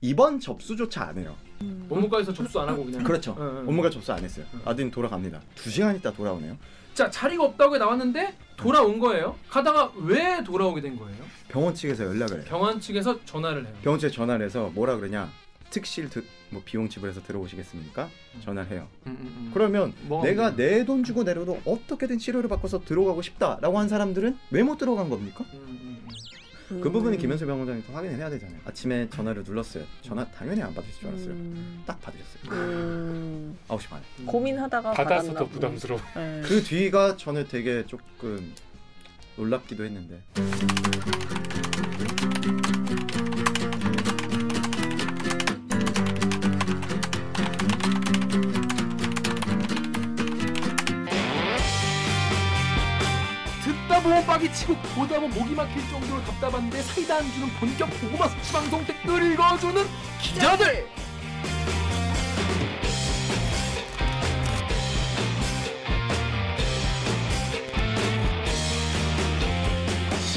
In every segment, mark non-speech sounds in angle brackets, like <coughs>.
이번 접수조차 안 해요. 업무과에서 접수 안 하고 그냥. 그렇죠. 응, 응. 업무가 접수 안 했어요. 아드님 돌아갑니다. 두 시간 있다 돌아오네요. 자 자리가 없다고 나왔는데 돌아온 거예요. 가다가 왜 돌아오게 된 거예요? 병원 측에서 연락을 해요. 병원 측에서 전화를 해요. 병원 측에 전화를 해서 뭐라 그러냐? 특실 드, 뭐 비용 지불해서 들어오시겠습니까? 전화를 해요. 음, 음, 음. 그러면 뭐가 내가? 내 돈 주고 내려도 어떻게든 치료를 받고서 들어가고 싶다라고 한 사람들은 왜 못 들어간 겁니까? 음. 그 부분은 김현수 병원장이 또 확인을 해야 되잖아요. 아침에 전화를 눌렀어요. 전화 당연히 안 받으실 줄 알았어요. 음. 딱 받으셨어요. 음. 9시 반에. 음. 고민하다가 받아서 더. 부담스러워. 네. 그 뒤가 저는 되게 조금 놀랍기도 했는데 빡이 치고 보다 보면 목이 막힐 정도로 답답한데 사이다 안 주는 본격 고구마 수치 방송 댓글 읽어주는 기자들.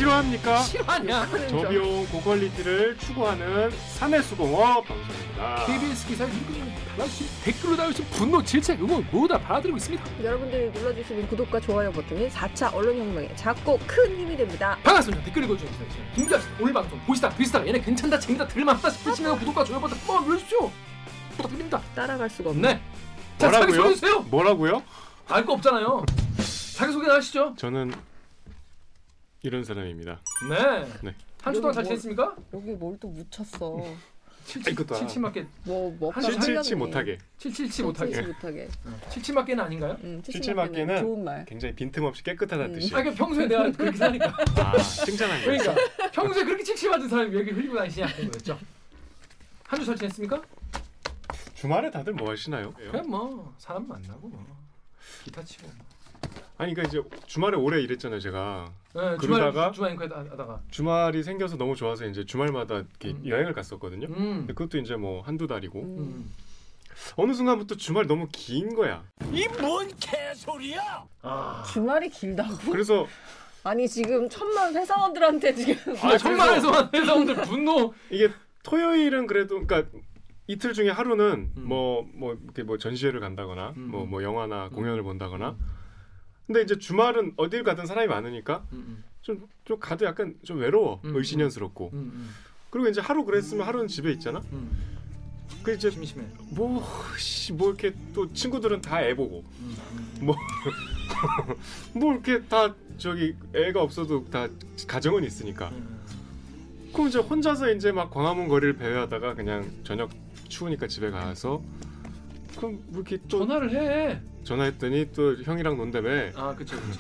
싫어합니까? 실화냐? 저비용 고퀄리티를 추구하는 사내수공업 방송입니다. KBS 읽으면 달아주신 댓글로 달아주신 분노, 질책, 응원 모두 다 받아들이고 있습니다. 여러분들이 눌러주시는 구독과 좋아요 버튼이 4차 언론혁명에 작고 큰 힘이 됩니다. 반갑습니다. 댓글 읽어주는 기사. 김기아 씨, 오늘 방송 보시다, 들으시다, 얘네 괜찮다, 재밌다, 들만하다 싶으시면 구독과 좋아요 버튼 꼭 눌러주십시오. 부탁드립니다. 따라갈 수가 없네. 네. 자, 자기 뭐라고요? 소개해주세요. 뭐라고요? 알거 없잖아요. 자기 소개 하시죠. 저는 이런 사람입니다. 네. 네. 한 주 동안 잘 여기 뭐- 지냈습니까? 여기 뭘 또 묻혔어. <laughs> 이것도 칠칠 맞게 뭐 먹다 한 주- 칠칠치 못하게 칠칠치 못하게. 칠칠치 못하게. 칠칠 맞게는 아닌가요? 음, 칠칠 맞게는 좋은 말. 굉장히 빈틈없이 깨끗하다는 음. 뜻이에요. 아, 그러니까 평소에 내가 그렇게 사니까. 아, 칭찬한 거예요. 그러니까 평소에 그렇게 칠칠 맞은 사람이 왜 이렇게 흘리고 다니시냐 하는 거였죠. 한 주 잘 지냈습니까? 주말에 다들 뭐 하시나요? 그냥 뭐 사람 만나고 뭐 기타 치고. 뭐. 아니 그러니까 이제 주말에 오래 일했잖아요, 제가. 네, 그러다가 주말 주말 하다가. 주말이 생겨서 너무 좋아서 이제 주말마다 이렇게 음. 여행을 갔었거든요. 음. 근데 그것도 이제 뭐 한두 달이고 음. 음. 어느 순간부터 주말 너무 긴 거야. 아. 주말이 길다고? 그래서 <laughs> 아니 지금 천만 회사원들한테 지금 아, 천만에서만 회사원들 분노. 이게 토요일은 그래도 그러니까 이틀 중에 하루는 음. 뭐뭐 이렇게 뭐 전시회를 간다거나 음. 뭐뭐 영화나 공연을 본다거나 음. 근데 이제 주말은 어딜 가든 사람이 많으니까 음, 좀좀 가도 약간 좀 외로워 음. 의신연스럽고 음, 음, 그리고 이제 하루 그랬으면 하루는 집에 있잖아 음. 그 이제 심심해. 뭐 씨 뭐 이렇게 또 친구들은 다 애 보고 음, 음. 뭐 <laughs> 뭐 이렇게 다 저기 애가 없어도 다 가정은 있으니까 음. 그럼 이제 혼자서 이제 막 광화문 거리를 배회하다가 그냥 저녁 추우니까 집에 가서 그럼 뭐 이렇게 또 전화를 해. 전화했더니 또 형이랑 논다며 아, 그쵸, 그쵸.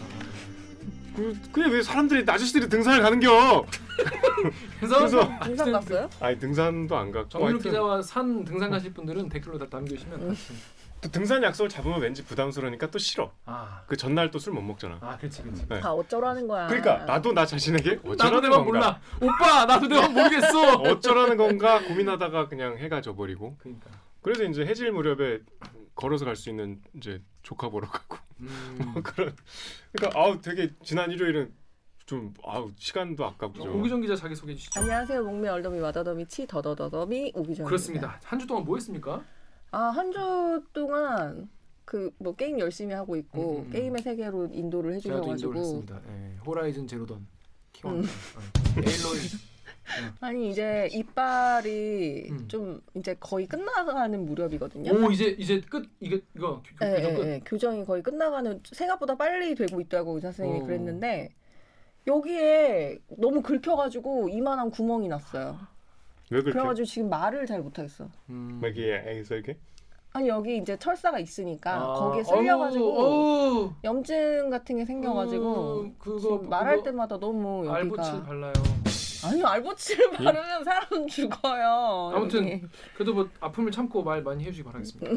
그, 그게 왜 사람들이 아저씨들이 등산을 가는겨 <laughs> 그래서, 그래서- 등산 갔어요? 아니 등산도 안 갔고 정민욱 기자와 산 등산 가실 분들은 댓글로 다 남겨주시면. 음. 또 등산 약속을 잡으면 왠지 부담스러우니까 또 싫어 아, 그 전날 또 술 못 먹잖아 아, 그렇지, 그렇지. 네. 다 어쩌라는 거야. 그러니까 나도 나 자신에게 나도 건가 몰라. 오빠, 나도 내가 모르겠어. <laughs> 어쩌라는 건가 고민하다가 그냥 해가 져버리고 그러니까. 그래서 이제 해질 무렵에 걸어서 갈 수 있는 이제 조카 보러 가고 음. 그런 그러니까 아우 되게 지난 일요일은 좀 아우 시간도 아깝죠. 오기정 기자 자기 소개해 주시죠. 안녕하세요. 목매 얼더미 와더더미 치 더더더더미 오기정. 그렇습니다. 한 주 동안 뭐 했습니까? 아한 주 동안 그 뭐 게임 열심히 하고 있고 음, 음, 음. 게임의 세계로 인도를 또 인도를 해주셔가지고 했습니다. 예, 호라이즌 제로던 킹원 음. 에일로이 아니 이제 이빨이 음. 좀 이제 거의 끝나가는 무렵이거든요. 오 이제 이제 끝 이게 이거 교- 교- 예, 교정 예, 끝. 예. 교정이 거의 끝나가는 생각보다 빨리 되고 있다고 의사 선생님이 어. 그랬는데 여기에 너무 긁혀가지고 이만한 구멍이 났어요. 왜 그렇게 그래가지고 지금 말을 잘 못하겠어. 음. 막 이게 애기서 이렇게 아니 여기 이제 철사가 있으니까 아, 거기에 쓸려가지고 어우, 염증 같은 게 생겨가지고 어우, 그거 지금 말할 그거 때마다 너무 여기가 발라요. 아니요 알보치를 바르면 사람 죽어요. 아무튼 여기. 그래도 뭐 아픔을 참고 말 많이 해주시기 바라겠습니다.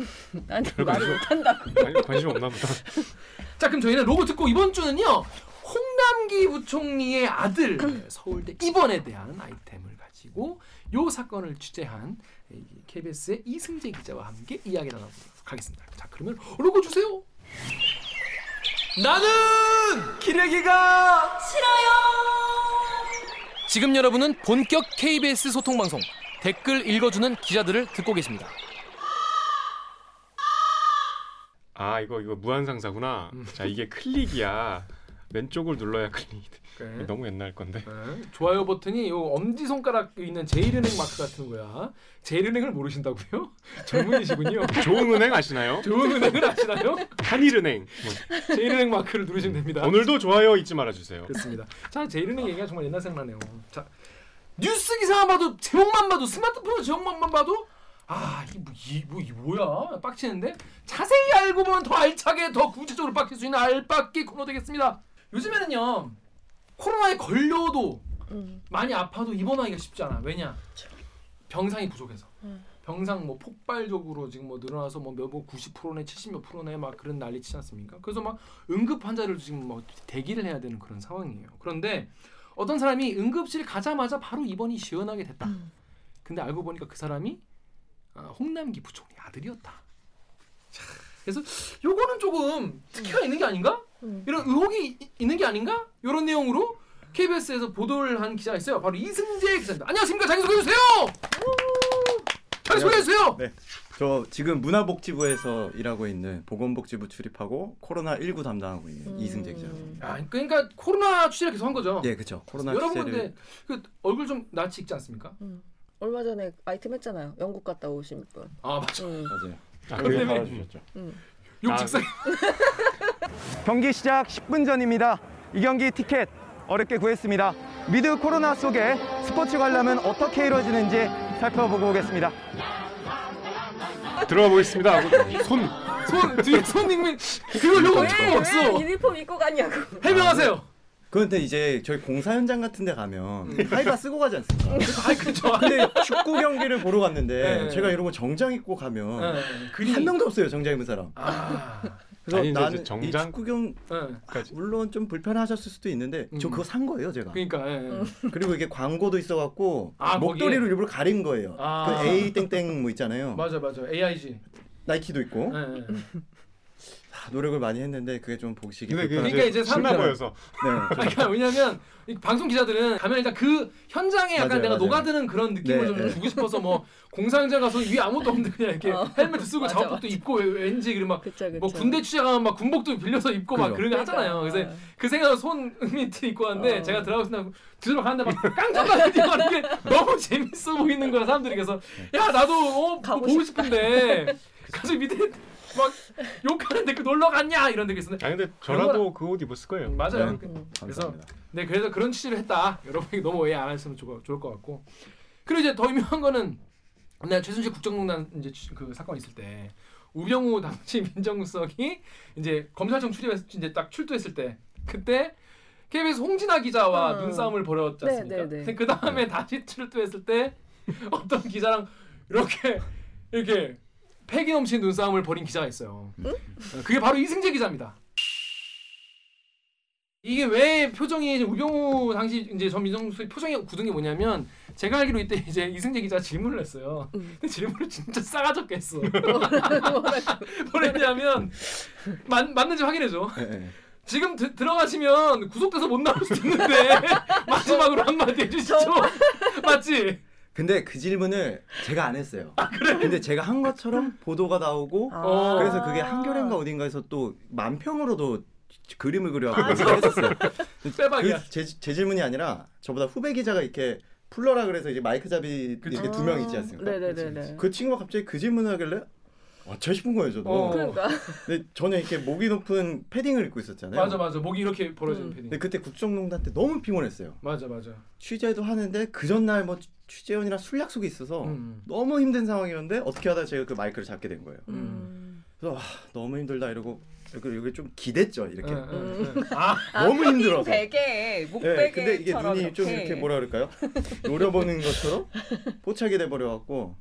<laughs> 아니 말을 못한다고. 아니, 관심 없나 보다. <laughs> 자 그럼 저희는 로고 듣고 이번 주는요 홍남기 부총리의 아들 서울대 입원에 대한 아이템을 가지고 요 사건을 취재한 이 KBS의 이승재 기자와 함께 이야기 나눠보도록 하겠습니다. 자 그러면 로고 주세요. 나는 기레기가 싫어요. 지금 여러분은 본격 KBS 소통 방송 댓글 읽어주는 기자들을 듣고 계십니다. 아 이거 이거 무한상사구나. 음. 자 이게 클릭이야. 왼쪽을 눌러야 클릭이 돼. 네. 너무 옛날 건데. 네. 좋아요 버튼이 요 엄지 손가락에 있는 제일은행 마크 같은 거야. 제일은행을 모르신다고요? <laughs> 젊은이시군요. 좋은 은행 아시나요? 좋은 은행을 아시나요? 한일은행. 뭐. 제일은행 마크를 누르시면 됩니다. 오늘도 좋아요 잊지 말아주세요. 그렇습니다. 자, 제일은행 얘기가 정말 옛날 생각나네요. 자, 뉴스 기사만 봐도 제목만 봐도 스마트폰 제목만 봐도 아, 이게 뭐, 이, 뭐, 이 뭐야? 빡치는데 자세히 알고 보면 더 알차게 더 구체적으로 빡칠 수 있는 알빡기 코너 되겠습니다. 요즘에는요 코로나에 걸려도 음. 많이 아파도 입원하기가 쉽지 않아. 왜냐? 병상이 부족해서. 음. 병상 뭐 폭발적으로 지금 뭐 늘어나서 뭐몇뭐 90%네 70몇 프로네 막 그런 난리 치지 않습니까? 그래서 막 응급 환자를 지금 뭐 대기를 해야 되는 그런 상황이에요. 그런데 어떤 사람이 응급실 가자마자 바로 입원이 시원하게 됐다. 음. 근데 알고 보니까 그 사람이 아, 홍남기 부총리 아들이었다. 자, 그래서 요거는 조금 특혜가 있는 게 아닌가? 음. 이런 의혹이 이- 있는 게 아닌가? 이런 내용으로 KBS에서 보도를 한 기자가 있어요. 바로 이승재 기자입니다. 안녕하십니까? 자기소개해 주세요. 자기소개해 주세요. 네. 저 지금 문화복지부에서 일하고 있는 보건복지부 출입하고 코로나 19 담당하고 있는 음. 이승재 기자입니다. 아, 그러니까 코로나 취재를 계속 한 거죠. 예, 그렇죠. 코로나 여러분 취재를 근데 그 얼굴 좀 낯이 익지 않습니까? 음. 얼마 전에 아이템 했잖아요. 영국 갔다 오신 분. 아 맞아. 음. 맞아요. 아, 그게 때문에- 달아주셨죠. 음. 욕 아, 직사. <laughs> 경기 시작 10분 전입니다. 이 경기 티켓 어렵게 구했습니다. 위드 코로나 속에 스포츠 관람은 어떻게 이루어지는지 살펴보고 오겠습니다. 들어가 보겠습니다. 손 손 뒤에 손 익면 그걸 욕 엄청 왜, 왜 없어. 유니폼 입고 갔냐고. 해명하세요. 그런데 이제 저희 공사 현장 같은 데 가면 하이바 쓰고 가지 않습니까? <laughs> 아 그죠. 근데 축구 경기를 보러 갔는데 네. 제가 이러고 정장 입고 가면 네, 한 명도 없어요 정장 입은 사람. 아. 그래서 아니, 나는 정장- 이 축구 경 네. 물론 좀 불편하셨을 수도 있는데 저 음. 그거 산 거예요 제가. 그러니까 예, 예. 그리고 이게 광고도 있어갖고 아, 목도리를 거기에? 일부러 가린 거예요. 아. 그 A 땡땡 뭐 있잖아요. 맞아 맞아 AIG. 나이키도 있고 예, 예. 아, 노력을 많이 했는데 그게 좀 보시기 근데 불편해요. 그러니까 이제 신나 사람들은- 보여서 네. 그러니까 왜냐면 이 방송 기자들은 가면 일단 그 현장에 약간 맞아요, 내가 맞아요. 녹아드는 그런 느낌을 네, 좀 네. 주고 싶어서 뭐 공사 현장 가서 위에 아무것도 없는데 그냥 이렇게 어. 헬멧 쓰고 <laughs> 맞아, 작업복도 입고 왠지 그리고 막 그쵸 그쵸. 뭐 군대 취재 가면 막 군복도 빌려서 입고 막 그죠. 그런 거 하잖아요. 그래서 그러니까. 그 생각으로 손 밑에 입고 왔는데 어. 제가 들어가서 들어 가는데 막 깡통 같은 뛰고 하는 게 <laughs> 너무 재밌어 보이는 거야 사람들이 그래서 야 나도 어, 뭐 가고 보고 싶은데 <laughs> 가서 밑에 막 욕하는데 그 놀러 갔냐 이런 데가 있었는데 아 근데 저라도 그 옷 입었을 거예요. 맞아요. 네. 그- 음. 감사합니다. 네 그래서 그런 취지를 했다. 여러분이 너무 오해 안 하시면 좋을, 좋을 것 같고 그리고 이제 더 유명한 거는 내가 최순실 국정농단 이제 취- 그 사건 있을 때 우병우 당시 <laughs> 민정수석이 이제 검찰청 출입했 이제 딱 출두했을 때 그때 KBS 홍진아 기자와 음. 눈싸움을 벌였지 네, 않습니까? 네, 네. 그 다음에 다시 출두했을 때 <laughs> 어떤 기자랑 이렇게 이렇게 패기 넘치는 눈싸움을 벌인 기자가 있어요. 어, 그게 바로 이승재 기자입니다. 이게 왜 표정이 우병우 당시 이제 전 민정수석 표정이 굳은 게 뭐냐면 제가 알기로 이때 이제 이승재 기자 가 질문을 했어요. 음. 근데 질문을 진짜 싸가지없게 했어. 뭐랬냐면 맞, 맞는지 확인해줘. 네, 네. 지금 드, 들어가시면 구속돼서 못 나올 수도 있는데 <laughs> 마지막으로 한마디 해주시죠. 맞지? 근데 그 질문을 제가 안 했어요. 근데 제가 한 것처럼 보도가 나오고 어. 그래서 그게 한겨레인가 어딘가에서 또 만평으로도 그림을 그려갖고 아, 했었어요. 빼박이야. 그 제, 제 질문이 아니라 저보다 후배 기자가 이렇게 풀러라 그래서 이제 마이크 잡이. 이렇게 두 명 있지 않습니까? 네네네네. 그 친구가 갑자기 그 질문을 하길래 어차 싶은 거예요 저도. 어. 그러니까. 근데 저는 이렇게 목이 높은 패딩을 입고 있었잖아요. 맞아 맞아 목이 이렇게 벌어지는 음. 패딩. 근데 그때 국정농단 때 너무 피곤했어요. 맞아 맞아. 취재도 하는데 그 전날 뭐 취재원이랑 술 약속이 있어서 음. 너무 힘든 상황이었는데 어떻게 하다 제가 그 마이크를 잡게 된 거예요. 음. 그래서 아, 너무 힘들다 이러고 이렇게 이게 좀 기댔죠 이렇게. 응, 응, 응. 아 너무 패딩 힘들어서. 베개, 목베개. 네, 근데 이게 눈이 좀 이렇게 뭐라 그럴까요? 노려보는 것처럼 <laughs> 포착이 돼 버려 갖고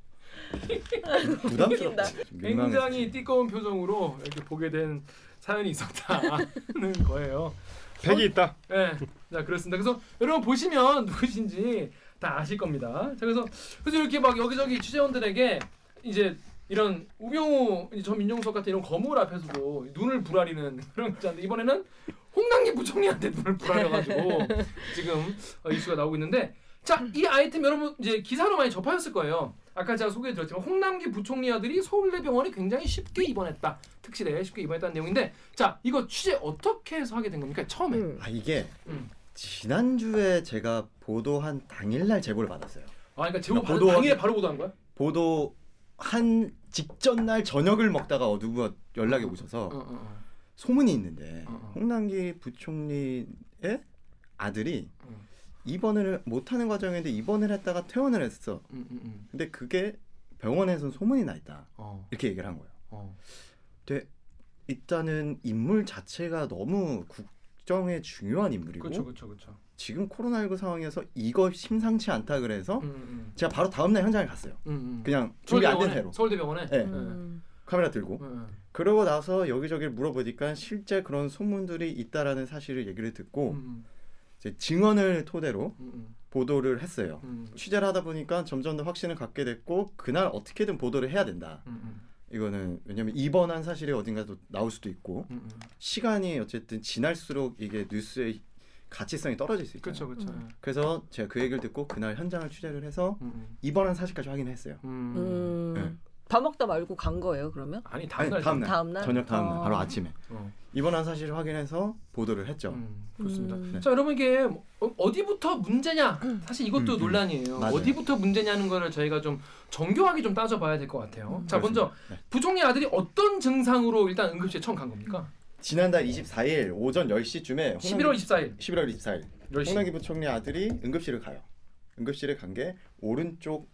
<laughs> 부담스럽다. 좀 민망했어요. 굉장히 띠꺼운 표정으로 이렇게 보게 된 사연이 있었다는 <laughs> 거예요. 팩이 있다. 네, 자 그렇습니다. 그래서 여러분 보시면 <laughs> 누구신지 다 아실 겁니다. 자 그래서 그래서 이렇게 막 여기저기 취재원들에게 이제 이런 우병우 전 민정수석 같은 이런 거물 앞에서도 눈을 부라리는 그런 기자인데 이번에는 홍남기 부총리한테 눈을 부라려가지고 지금 어, 이슈가 나오고 있는데 자, 이 아이템 여러분 이제 기사로 많이 접하셨을 거예요. 아까 제가 소개해드렸지만 홍남기 부총리 아들이 서울대병원에 굉장히 쉽게 입원했다. 특실에 쉽게 입원했다는 내용인데, 자 이거 취재 어떻게 해서 하게 된 겁니까? 처음에. 음. 아 이게 음. 지난주에 제가 보도한 당일날 제보를 받았어요. 아, 그러니까 제보 그러니까 보도하기- 당일에 바로 보도한 거야? 보도 한 직전 날 저녁을 먹다가 어두가 연락이 오셔서 어, 어, 어. 소문이 있는데 어, 어. 홍남기 부총리의 아들이 음. 입원을 못하는 과정인데 입원을 했다가 퇴원을 했어. 음, 음, 음. 근데 그게 병원에서 소문이 나 있다. 어, 이렇게 얘기를 한 거예요. 어. 근데 일단은 인물 자체가 너무 국정에 중요한 인물이고 그렇죠, 그렇죠, 그렇죠. 지금 코로나19 상황에서 이거 심상치 않다 그래서 음, 음, 제가 바로 다음날 현장에 갔어요. 음, 음. 그냥 준비 안 된? 채로 서울대병원에. 네. 음. 카메라 들고 음, 그러고 나서 여기저기 물어보니까 실제 그런 소문들이 있다라는 사실을 얘기를 듣고 음, 증언을 토대로 음, 음, 보도를 했어요. 음, 취재를 하다 보니까 점점 더 확신을 갖게 됐고 그날 어떻게든 보도를 해야 된다. 음, 음, 이거는 왜냐면 입원한 사실이 어딘가도 나올 수도 있고 음, 음. 시간이 어쨌든 지날수록 이게 뉴스의 가치성이 떨어질 수 있잖아요. 그렇죠, 그렇죠. 음. 그래서 제가 그 얘기를 듣고 그날 현장을 취재를 해서 음, 음. 입원한 사실까지 확인했어요. 음. 음. 네. 밥 먹다 말고 간 거예요 그러면? 아니 다음 아니, 날 다음 날. 다음 날? 저녁 다음 날 어. 바로 아침에 어. 입원한 사실을 확인해서 보도를 했죠. 음, 그렇습니다. 음. 자 여러분 이게 어, 어디부터 문제냐 사실 이것도 음, 음. 논란이에요. 맞아요. 어디부터 문제냐는 거를 저희가 좀 정교하게 좀 따져봐야 될 것 같아요. 음. 자 먼저 네. 부총리 아들이 어떤 증상으로 일단 응급실에 처음 간 겁니까? 지난달 24일 오전 10시쯤에 11월 24일 11월 24일 10시. 홍남기 부총리 아들이 응급실을 가요. 응급실에 간 게 오른쪽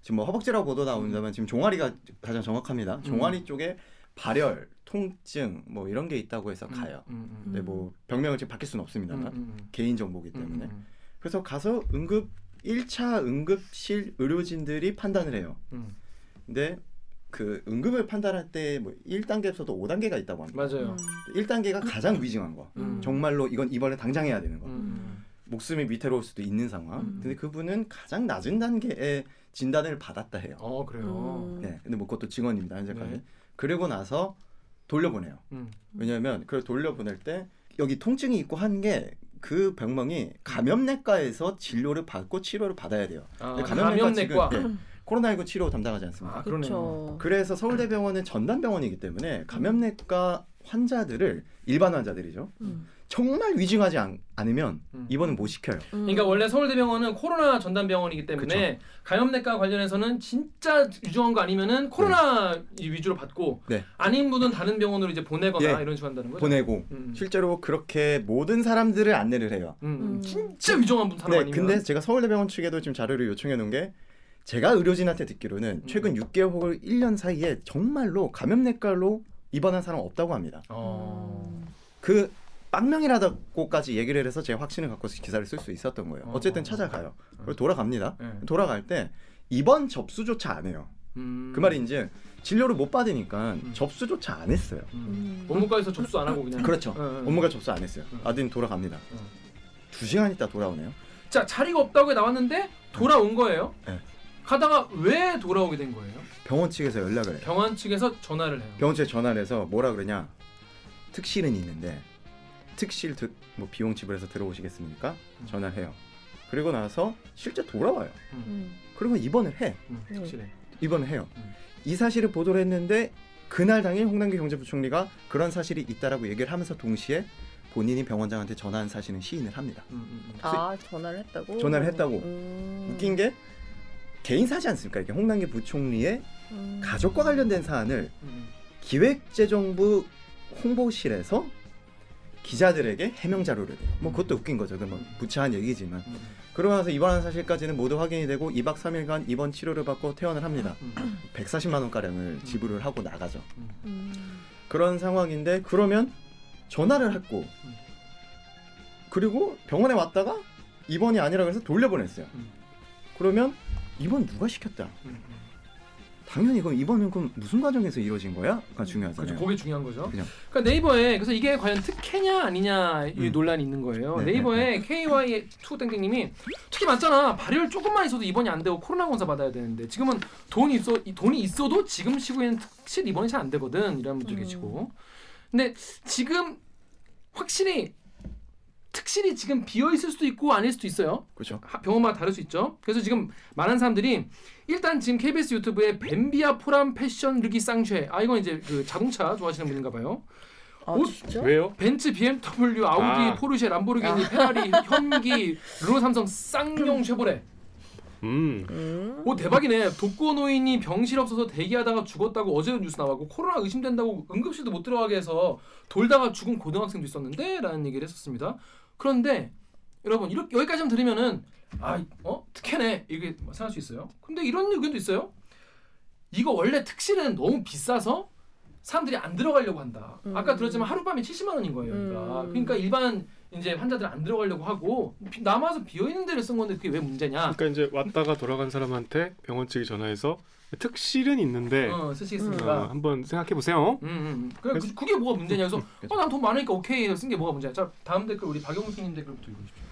지금 뭐 허벅지라고 보도 나온다면 지금 종아리가 가장 정확합니다. 음. 종아리 쪽에 발열, 통증 뭐 이런 게 있다고 해서 가요. 음, 음, 근데 뭐 병명을 지금 밝힐 수는 음, 없습니다만 음, 음. 개인 정보기 음, 때문에 음, 그래서 가서 응급 1차 응급실 의료진들이 판단을 해요. 음. 근데 그 응급을 판단할 때 뭐 1단계에서도 5단계가 있다고 합니다. 맞아요. 1단계가 가장 위중한 거. 음. 정말로 이건 입원을 당장 해야 되는 거. 음, 음. 목숨이 위태로울 수도 있는 상황. 음. 근데 그분은 가장 낮은 단계의 진단을 받았다 해요. 어 그래요. 음. 네. 근데 뭐 그것도 증언입니다. 현재까지. 네. 그리고 나서 돌려보내요. 음. 왜냐하면 그걸 돌려보낼 때 여기 통증이 있고 한 게 그 병명이 감염내과에서 진료를 받고 치료를 받아야 돼요. 아, 감염내과 감염내과. 지금 네, 코로나19 치료 담당하지 않습니까? 아 그러네요. 그렇죠. 그래서 서울대병원은 전담병원이기 때문에 감염내과 환자들을 일반 환자들이죠. 음. 정말 위중하지 않, 않으면 음. 입원은 못 시켜요. 그러니까 원래 서울대병원은 코로나 전담 병원이기 때문에 감염내과 관련해서는 진짜 유중한 거 아니면은 코로나 이 위주로 받고 네. 아닌 분은 다른 병원으로 이제 보내거나 예. 이런 식으로 한다는 거죠. 보내고 음. 실제로 그렇게 모든 사람들을 안내를 해요. 음, 음. 음. 진짜 위중한 분 사람 네, 아니면. 근데 제가 서울대병원 측에도 지금 자료를 요청해 놓은 게 제가 의료진한테 듣기로는 음. 최근 6개월 혹은 1년 사이에 정말로 감염내과로 입원한 사람 없다고 합니다. 어. 그 빵명이라고까지 얘기를 해서 제가 확신을 갖고서 기사를 쓸 수 있었던 거예요. 어. 어쨌든 찾아가요. 그리고 돌아갑니다. 네. 돌아갈 때 입원 접수조차 안 해요. 음. 그 말인지 진료를 못 받으니까 음. 접수조차 안 했어요. 음. 음. 접수 안 하고 그냥. 그렇죠. 어, 어. 업무가 접수 안 했어요. 음. 아들은 돌아갑니다. 어. 두 시간 있다 돌아오네요. 자 자리가 없다고 나왔는데 돌아온 거예요. 네. 가다가 왜 돌아오게 된 거예요? 병원 측에서 연락을 해요. 병원 측에서 전화를 해요. 병원 측에 전화를 해서 뭐라 그러냐? 특실은 있는데 특실 드, 뭐 비용 지불해서 들어오시겠습니까? 음. 전화를 해요. 그리고 나서 실제 돌아와요. 음. 그리고 입원을 해. 음, 네. 확실해. 입원을 해요. 음. 이 사실을 보도를 했는데 그날 당일 홍남기 경제부총리가 그런 사실이 있다라고 얘기를 하면서 동시에 본인이 병원장한테 전화한 사실은 시인을 합니다. 음, 음, 음. 아 전화를 했다고? 전화를 했다고. 음. 웃긴 게 개인 사지 않습니까? 이게 홍남기 부총리의 음. 가족과 관련된 사안을 음. 기획재정부 홍보실에서 기자들에게 해명 자료를 내요. 뭐 그것도 웃긴 거죠. 그뭐 부차한 얘기지만. 음. 그러고 나서 입원한 사실까지는 모두 확인이 되고 2박 3일간 입원 치료를 받고 퇴원을 합니다. 음. 140만 원 가량을 지불을 하고 나가죠. 음. 그런 상황인데 그러면 전화를 했고 그리고 병원에 왔다가 입원이 아니라 그래서 돌려보냈어요. 음. 그러면 입원 누가 시켰다? 당연히 그럼 입원은 그럼 무슨 과정에서 이루어진 거야?가 그렇죠. 중요하잖아요. 그게 중요한 거죠. 그냥. 그러니까 네이버에 그래서 이게 과연 특혜냐 아니냐 이 음. 논란이 있는 거예요. 네, 네, 이버에 KY2 땡땡님이 특히 맞잖아. 발열 조금만 있어도 입원이 안 되고 코로나 검사 받아야 되는데 지금은 돈이 있어 이 돈이 있어도 지금 시국에는 특실 입원이 잘 안 되거든 이런 분들 음. 계시고. 근데 지금 확실히 특실이 지금 비어 있을 수도 있고 아닐 수도 있어요. 그렇죠. 하- 병원마다 다를 수 있죠. 그래서 지금 많은 사람들이 일단 지금 KBS 유튜브에 뱀비아 포람 패션 르기 쌍쉐 아 이건 이제 그 자동차 좋아하시는 분인가 봐요. 아 옷- 진짜? 왜요? 벤츠, BMW, 아우디, 아. 포르쉐, 람보르기니, 페라리, 현기, 르노, 삼성, 쌍용, 쉐보레. 음. 음. 오 대박이네. 독거 노인이 병실 없어서 대기하다가 죽었다고 어제 뉴스 나왔고 코로나 의심된다고 응급실도 못 들어가게 해서 돌다가 죽은 고등학생도 있었는데라는 얘기를 했었습니다. 그런데 여러분 이렇게 여기까지만 들으면은 아 어 특혜네 이게 생각할 수 있어요. 근데 이런 의견도 있어요. 이거 원래 특실은 너무 비싸서 사람들이 안 들어가려고 한다. 아까 음. 들었지만 하룻밤에 70만 원인 거예요. 여기가. 음. 그러니까 일반 이제 환자들 안 들어가려고 하고 비- 남아서 비어 있는 데를 쓴 건데 그게 왜 문제냐? 그러니까 이제 왔다가 돌아간 사람한테 병원 측이 전화해서 특실은 있는데 어, 어, 쓰시겠습니까? 한번 생각해 보세요. 음, 음. 그래 그, 그게 뭐가 문제냐? 그래서 그죠. 어, 난돈 많으니까 오케이 쓴 게 뭐가 문제야? 자 다음 댓글 우리 박영수님 댓글부터 읽어주십시오.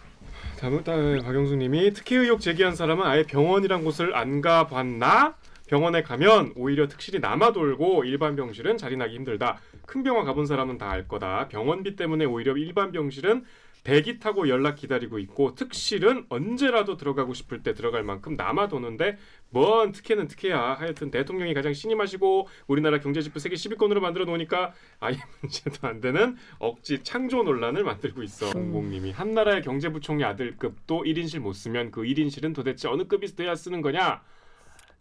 다음 다음에 박영수님이 특혜 의혹 제기한 사람은 아예 병원이란 곳을 안 가봤나? 병원에 가면 오히려 특실이 남아 돌고 일반 병실은 자리 나기 힘들다. 큰 병원 가본 사람은 다 알 거다. 병원비 때문에 오히려 일반 병실은 대기 타고 연락 기다리고 있고 특실은 언제라도 들어가고 싶을 때 들어갈 만큼 남아 도는데 뭔 특혜는 특혜야. 하여튼 대통령이 가장 신임하시고 우리나라 경제지표 세계 10위권으로 만들어 놓으니까 아예 <laughs> 문제도 안 되는 억지 창조 논란을 만들고 있어. 공공님이 한나라의 경제부총리 아들급도 1인실 못 쓰면 그 1인실은 도대체 어느 급이 돼야 쓰는 거냐?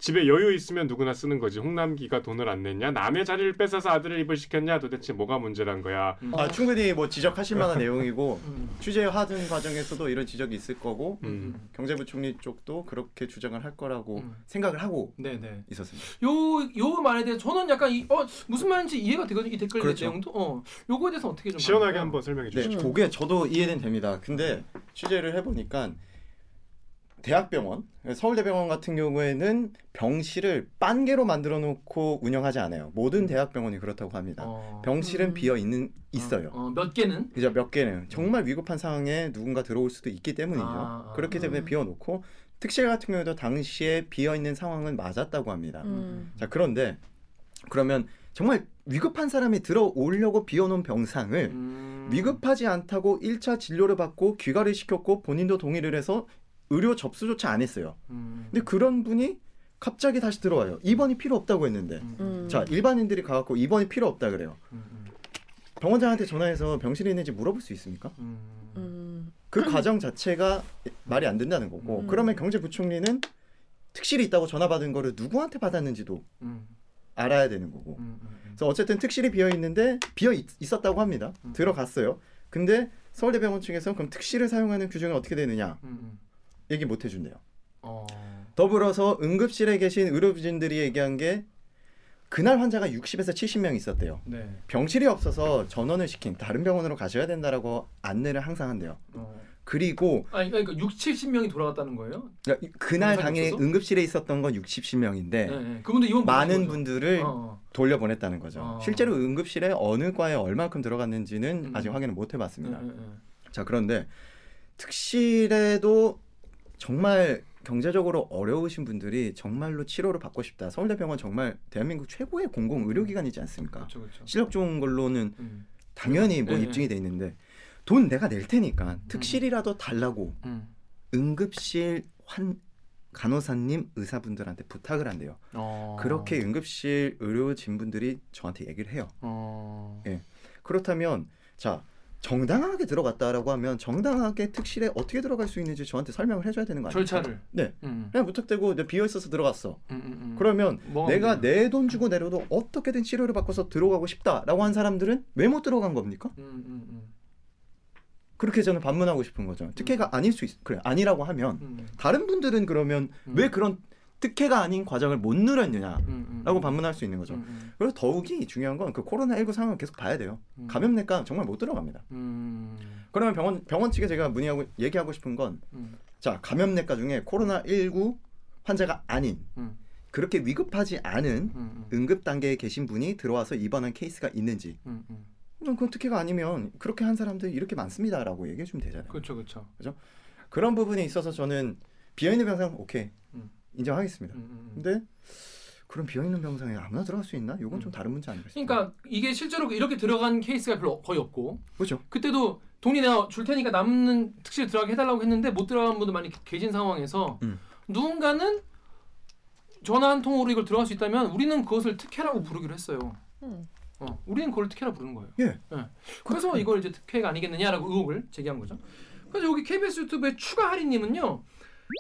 집에 여유 있으면 누구나 쓰는 거지. 홍남기가 돈을 안 냈냐? 남의 자리를 뺏어서 아들을 입을 시켰냐? 도대체 뭐가 문제란 거야? 아 충분히 뭐 지적하실 만한 <laughs> 내용이고 음. 취재 하는 과정에서도 이런 지적이 있을 거고 음. 경제부총리 쪽도 그렇게 주장을 할 거라고 음. 생각을 하고 네네. 있었습니다. 요 요 말에 대해 저는 약간 이, 어 무슨 말인지 이해가 되거든요. 이 댓글 그렇죠. 내용도 어 요거에 대해서 어떻게 좀 시원하게 말할까요? 한번 설명해 네, 주시죠. 그게 저도 이해는 됩니다. 근데 취재를 해보니까 대학병원, 서울대병원 같은 경우에는 병실을 빤 개로 만들어 놓고 운영하지 않아요. 모든 대학병원이 그렇다고 합니다. 어. 병실은 음. 비어 있는 있어요. 어, 어, 몇 개는 그죠 몇 개는 정말 위급한 상황에 누군가 들어올 수도 있기 때문이죠. 아, 아. 그렇기 때문에 음. 비워 놓고 특실 같은 경우에도 당시에 비어 있는 상황은 맞았다고 합니다. 음. 자 그런데 그러면 정말 위급한 사람이 들어오려고 비워놓은 병상을 음. 위급하지 않다고 1차 진료를 받고 귀가를 시켰고 본인도 동의를 해서 의료 접수조차 안 했어요. 음. 근데 그런 분이 갑자기 다시 들어와요. 입원이 필요 없다고 했는데. 음. 음. 자 일반인들이 가갖고 입원이 필요 없다 그래요. 음. 음. 병원장한테 전화해서 병실에 있는지 물어볼 수 있습니까? 음. 음. 그 과정 자체가 말이 안 된다는 거고 음. 그러면 경제부총리는 특실이 있다고 전화 받은 거를 누구한테 받았는지도 음. 알아야 되는 거고 음. 음. 그래서 어쨌든 특실이 비어 있는데 비어 있, 었다고 합니다 음. 들어갔어요 근데 서울대병원 측에서 그럼 특실을 사용하는 규정이 어떻게 되느냐. 얘기 못 해준대요 어. 더불어서 응급실에 계신 의료진들이 얘기한 게 그날 환자가 60에서 70명 있었대요 네. 병실이 없어서 전원을 시킨 다른 병원으로 가셔야 된다라고 안내를 항상 한대요 어. 그리고 아니 그러니까 6, 70명이 돌아갔다는 거예요? 그러니까 그날 당일 없어서? 응급실에 있었던 건 60, 10명인데 네. 네. 그분도 이번 많은 분들을 어, 어. 돌려보냈다는 거죠. 어. 실제로 응급실에 어느 과에 얼마큼 들어갔는지는 음. 아직 확인을 못 해봤습니다. 네, 네, 네. 자 그런데 특실에도 정말 경제적으로 어려우신 분들이 정말로 치료를 받고 싶다. 서울대병원 정말 대한민국 최고의 공공 의료기관이지 않습니까? 그렇죠, 그렇죠. 실력 좋은 걸로는 음. 당연히 뭐 네, 입증이 돼 있는데 돈 내가 낼 테니까 특실이라도 달라고 음. 응급실 환 간호사님 의사분들한테 부탁을 한대요. 어. 그렇게 응급실 의료진분들이 저한테 얘기를 해요. 어. 예. 그렇다면 자 정당하게 들어갔다라고 하면 정당하게 특실에 어떻게 들어갈 수 있는지 저한테 설명을 해줘야 되는 거 아니에요? 절차를. 네. 음. 그냥 무턱대고 내 비어 있어서 들어갔어. 음, 음, 음. 그러면 내가? 내 돈 주고 내려도 어떻게든 치료를 받고서 들어가고 싶다라고 한 사람들은 왜 못 들어간 겁니까? 음, 음, 음. 그렇게 저는 반문하고 싶은 거죠. 특혜가 아닐 수 있, 그래 아니라고 하면 음. 다른 분들은 그러면 음. 왜 그런 특혜가 아닌 과정을 못 누렸느냐라고 음, 음. 반문할 수 있는 거죠. 음, 음. 그래서 더욱이 중요한 건 그 코로나 19 상황을 계속 봐야 돼요. 음. 감염내과 정말 못 들어갑니다. 음. 그러면 병원 병원 측에 제가 문의하고 얘기하고 싶은 건 음. 자 감염내과 중에 코로나 19 환자가 아닌 음. 그렇게 위급하지 않은 음, 음. 응급 단계에 계신 분이 들어와서 입원한 케이스가 있는지 음, 음. 그럼 그건 특혜가 아니면 그렇게 한 사람들 이렇게 많습니다라고 얘기해 주면 되잖아요. 그렇죠, 그렇죠. 그런 부분에 있어서 저는 비어 있는 병상 오케이 음. 인정하겠습니다. 음, 음, 음. 근데 그럼 비어 있는 병상에 아무나 들어갈 수 있나? 이건 좀 음. 다른 문제 아닌가 싶어요. 그러니까 이게 실제로 이렇게 들어간 케이스가 별로 거의 없고 그렇죠. 그때도 돈이 내가 줄 테니까 남는 특실 들어가게 해달라고 했는데 못 들어간 분들 많이 계신 상황에서 음. 누군가는 전화 한 통으로 이걸 들어갈 수 있다면 우리는 그것을 특혜라고 부르기로 했어요. 음. 어, 우리는 그걸 특혜라 부르는 거예요. 예. 그래서 이걸 이제 특혜가 아니겠느냐라고 의혹을 제기한 거죠. 그래서 여기 KBS 유튜브의 추가 할인님은요.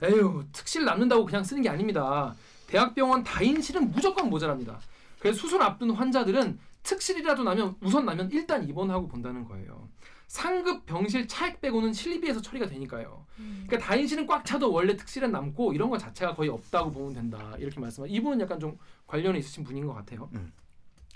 에휴 특실 남는다고 그냥 쓰는 게 아닙니다. 대학병원 다인실은 무조건 모자랍니다. 그래서 수술 앞둔 환자들은 특실이라도 나면 우선 나면 일단 입원하고 본다는 거예요. 상급 병실 차액 빼고는 실리비에서 처리가 되니까요. 그러니까 다인실은 꽉 차도 원래 특실은 남고 이런 거 자체가 거의 없다고 보면 된다. 이렇게 말씀하. 이분은 약간 좀 관련이 있으신 분인 것 같아요. 음.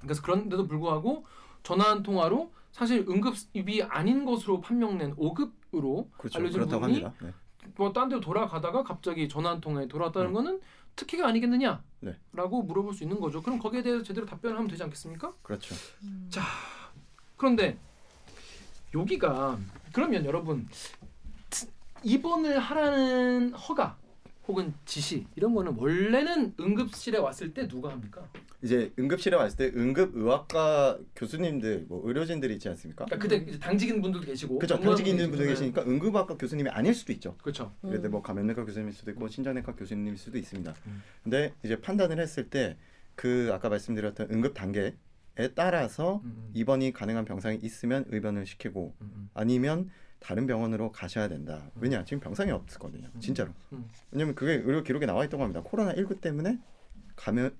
그래서 그런데도 불구하고 전화 한 통화로 사실 응급입이 아닌 것으로 판명된 5급으로 그렇죠. 알려진 분이 합니다. 네. 뭐 딴 데로 돌아가다가 갑자기 전화 한 통화에 돌아왔다는 음. 거는 특혜가 아니겠느냐? 네. 라고 물어볼 수 있는 거죠. 그럼 거기에 대해서 제대로 답변을 하면 되지 않겠습니까? 그렇죠. 자, 그런데 여기가 그러면 여러분 트- 입원을 하라는 허가 혹은 지시 이런 거는 원래는 응급실에 왔을 때 누가 합니까? 이제 응급실에 왔을 때 응급 의학과 교수님들, 뭐 의료진들이 있지 않습니까? 그러니까 그때 이제 당직인 분들도 계시고 그렇죠. 당직에 있는 분들 계시니까 응급학과 교수님이 아닐 수도 있죠. 네. 그렇죠. 그런데 뭐 감염내과 교수님일 수도 있고 신장내과 교수님일 수도 있습니다. 음. 근데 이제 판단을 했을 때 그 아까 말씀드렸던 응급 단계에 따라서 음, 음, 입원이 가능한 병상이 있으면 의변을 시키고 음, 음. 아니면 다른 병원으로 가셔야 된다. 왜냐 지금 병상이 없거든요. 진짜로. 음. 왜냐면 그게 의료 기록에 나와 있던 겁니다. 코로나 19 때문에 감염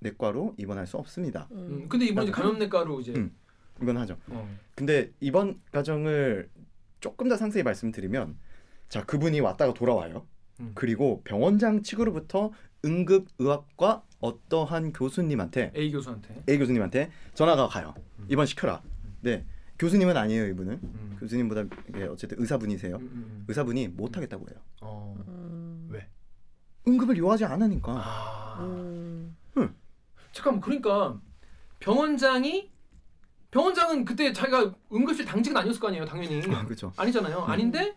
내과로 입원할 수 없습니다. 음, 근데 이번 이제 감염내과로 이제 음. 이건 하죠. 어. 근데 이번 과정을 조금 더 상세히 말씀드리면 자 그분이 왔다가 돌아와요. 음. 그리고 병원장 측으로부터 응급 의학과 어떠한 교수님한테 A 교수한테. A 교수님한테 전화가 가요. 음. 입원 시켜라. 네 교수님은 아니에요 이분은 음. 교수님보다 예, 어쨌든 의사분이세요. 음, 음, 음. 의사분이 못 하겠다고 해요. 어. 음. 왜? 응급을 요하지 않으니까. 아. 음. 잠깐만 그러니까 병원장이 병원장은 그때 자기가 응급실 당직은 아니었을 거 아니에요 당연히 <laughs> 그렇죠. 아니잖아요 아닌데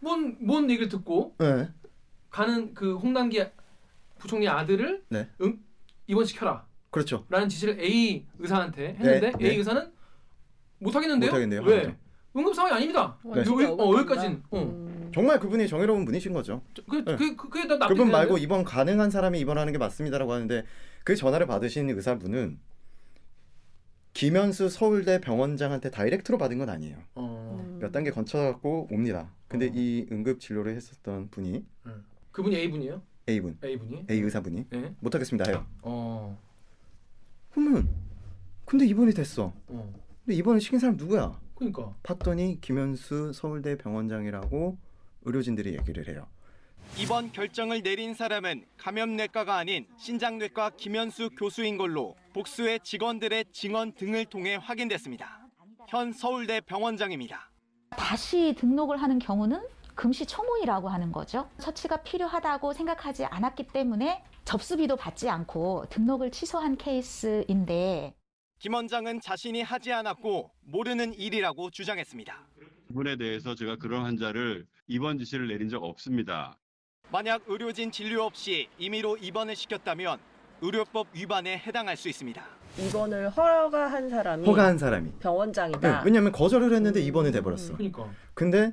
뭔 뭔 얘기를 듣고 네. 가는 그 홍남기 부총리 아들을 네. 응 입원시켜라 그렇죠. 라는 지시를 A 의사한테 했는데 네, A 네. 의사는 못 하겠는데요 못 하겠네요. 왜. 응급 상황이 아닙니다 와, 네. 여기- 어, 억울하다. 여기까지는, 어. 음. 정말 그분이 정의로운 분이신 거죠. 그, 네. 그, 그, 그게 나 그분 말고 되는데? 입원 가능한 사람이 입원하는 게 맞습니다라고 하는데 그 전화를 받으신 의사분은 김현수 서울대 병원장한테 다이렉트로 받은 건 아니에요. 어. 음. 몇 단계 거쳐갖고 옵니다. 근데 어. 이 응급 진료를 했었던 분이 그분이 A 분이에요 A 분, A 분이 A 의사분이 네. 못하겠습니다 해요. 어. 그러면 근데 입원이 됐어. 어. 근데 입원을 시킨 사람 누구야? 그러니까 봤더니 김현수 서울대 병원장이라고 의료진들이 얘기를 해요. 이번 결정을 내린 사람은 감염내과가 아닌 신장내과 김현수 교수인 걸로 복수의 직원들의 증언 등을 통해 확인됐습니다. 현 서울대 병원장입니다. 다시 등록을 하는 경우는 금시초문이라고 하는 거죠. 처치가 필요하다고 생각하지 않았기 때문에 접수비도 받지 않고 등록을 취소한 케이스인데 김 원장은 자신이 하지 않았고 모르는 일이라고 주장했습니다. 부분에 대해서 제가 그런 환자를 입원 지시를 내린 적 없습니다. 만약 의료진 진료 없이 임의로 입원을 시켰다면 의료법 위반에 해당할 수 있습니다. 입원을 허가한 사람이 허가한 사람이. 네, 병원장이다. 왜냐하면 거절을 했는데 음. 입원이 돼버렸어. 그러니까 근데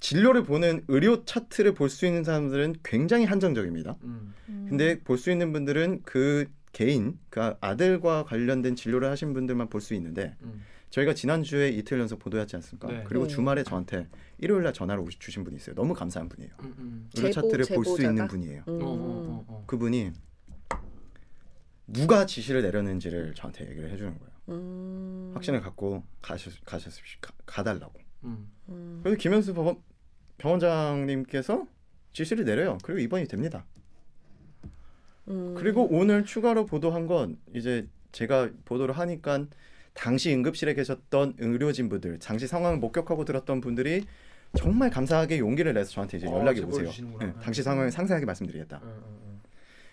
진료를 보는 의료 차트를 볼 수 있는 사람들은 굉장히 한정적입니다. 음. 음. 근데 볼 수 있는 분들은 그 개인, 그 아들과 관련된 진료를 하신 분들만 볼 수 있는데 음. 저희가 지난주에 이틀 연속 보도했지 않습니까? 네. 그리고 네. 주말에 저한테 일요일 날 전화를 오시- 주신 분이 있어요. 너무 감사한 분이에요. 음, 음. 의료 차트를 볼 수? 있는 분이에요. 음. 어, 어, 어, 어. 그분이 누가 지시를 내렸는지를 저한테 얘기를 해주는 거예요. 음. 확신을 갖고 가셨, 가셨, 가, 가달라고. 음. 음. 그래서 김현수 병원, 병원장님께서 지시를 내려요. 그리고 입원이 됩니다. 음. 그리고 오늘 추가로 보도한 건 이제 제가 보도를 하니까 당시 응급실에 계셨던 의료진분들, 당시 상황을 목격하고 들었던 분들이 정말 감사하게 용기를 내서 저한테 이제 어, 연락이 제보를 오세요. 네, 당시 상황을 상세하게 말씀드리겠다. 어, 어, 어.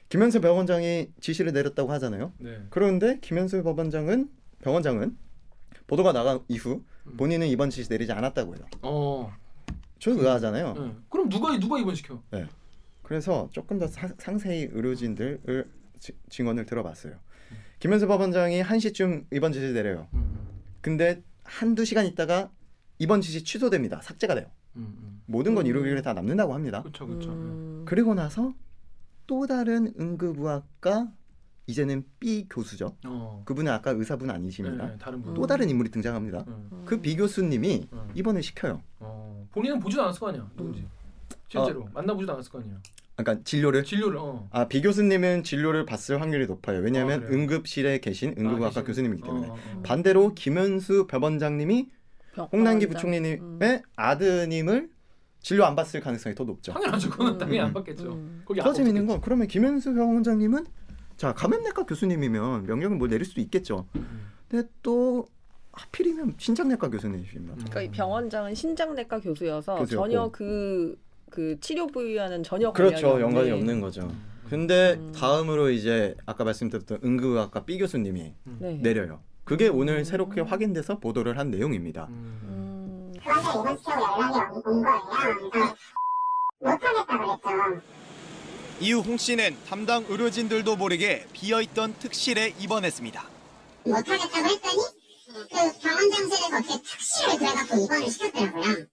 김현수 병원장이 지시를 내렸다고 하잖아요. 네. 그런데 김현수 법원장은 병원장은 보도가 나간 이후 음. 본인은 입원 지시 내리지 않았다고 해요. 어. 저는 의아하잖아요. 네. 그럼 누가 누가 입원 시켜? 그래서 조금 더 사- 상세히 의료진들을 지- 증언을 들어봤어요. 김현수 법원장이 1시쯤 입원 지시 내려요. 음. 근데 한두 시간 있다가 이번 지시 취소됩니다. 삭제가 돼요. 음, 음. 모든 건 음. 이루기를 다 남는다고 합니다. 그렇죠, 그렇죠. 음. 그리고 나서 또 다른 응급의학과 이제는 B 교수죠. 어. 그분은 아까 의사분 아니십니다. 네, 다른 분. 음. 또 다른 인물이 등장합니다. 음. 그 B 교수님이 음. 입원을 시켜요. 어. 본인은 보지도 않았을 거 아니야. 누구지? 실제로 만나보지도 않았을 거 아니야. 그러니까 진료를 진료를 어. 아, 비 교수님은 진료를 봤을 확률이 높아요. 왜냐하면 아? 응급실에 계신 응급의학과 아, 교수님이기 때문에. 어, 어, 어. 반대로 김현수 법원장님이 병- 홍남기. 부총리님의 음. 아드님을 진료 안 받을 가능성이 더 높죠. 당연하죠. 그건 음. 당연히 안 음. 받겠죠. 음. 거기 더안 재밌는 건 없겠지. 그러면 김현수 병원장님은 자 감염내과 교수님이면 명령을 뭐 내릴 수도 있겠죠. 음. 근데 또 하필이면 신장내과 교수님이십니다. 음. 그러니까 이 병원장은 신장내과 교수여서 교수였고. 전혀 그, 그 치료 부위와는 전혀 그렇죠. 연관이 없는. 거죠. 음. 근데 음. 다음으로 이제 아까 말씀드렸던 응급의학과 B 교수님이 네. 내려요. 그게 오늘 음. 새롭게 확인돼서 보도를 한 내용입니다. 음. 음. 그런데 이번 주 연락이 온 거예요. 그래서 못하겠다 그랬죠. 이후 홍 씨는 담당 의료진들도 모르게 비어있던 특실에 입원했습니다. 못하겠다고 했더니 그 병원 장실에서 어떻게 택시를 그래갖고 입원을 시켰더라고요.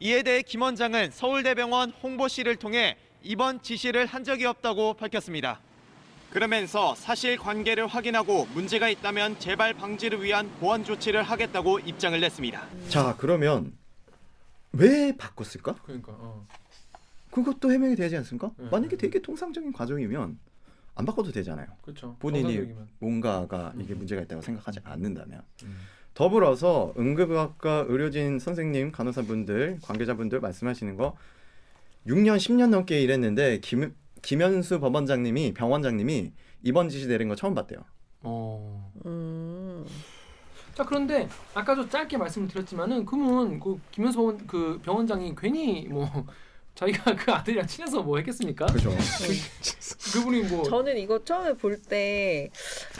이에 대해 김 원장은 서울대병원 홍보실을 통해 입원 지시를 한 적이 없다고 밝혔습니다. 그러면서 사실 관계를 확인하고 문제가 있다면 재발 방지를 위한 보완 조치를 하겠다고 입장을 냈습니다. 자 그러면 왜 바꿨을까? 그러니까 어. 그것도 해명이 되지 않습니까? 네. 만약에 되게 통상적인 과정이면 안 바꿔도 되잖아요. 그렇죠. 본인이 정상적이면. 뭔가가 이게 음. 문제가 있다고 생각하지 않는다면 음. 더불어서 응급의학과 의료진 선생님, 간호사분들, 관계자분들 말씀하시는 거 6년, 10년 넘게 일했는데 김, 김현수 법원장님이 병원장님이 입원 지시 내린 거 처음 봤대요. 어. 음. 자 그런데 아까도 짧게 말씀을 드렸지만은 그러면 그 김현수 병원, 그 병원장이 괜히 뭐 자기가 <laughs> 그 아들이랑 친해서 뭐 했겠습니까? 그죠? 그분이 뭐 저는 이거 처음에 볼 때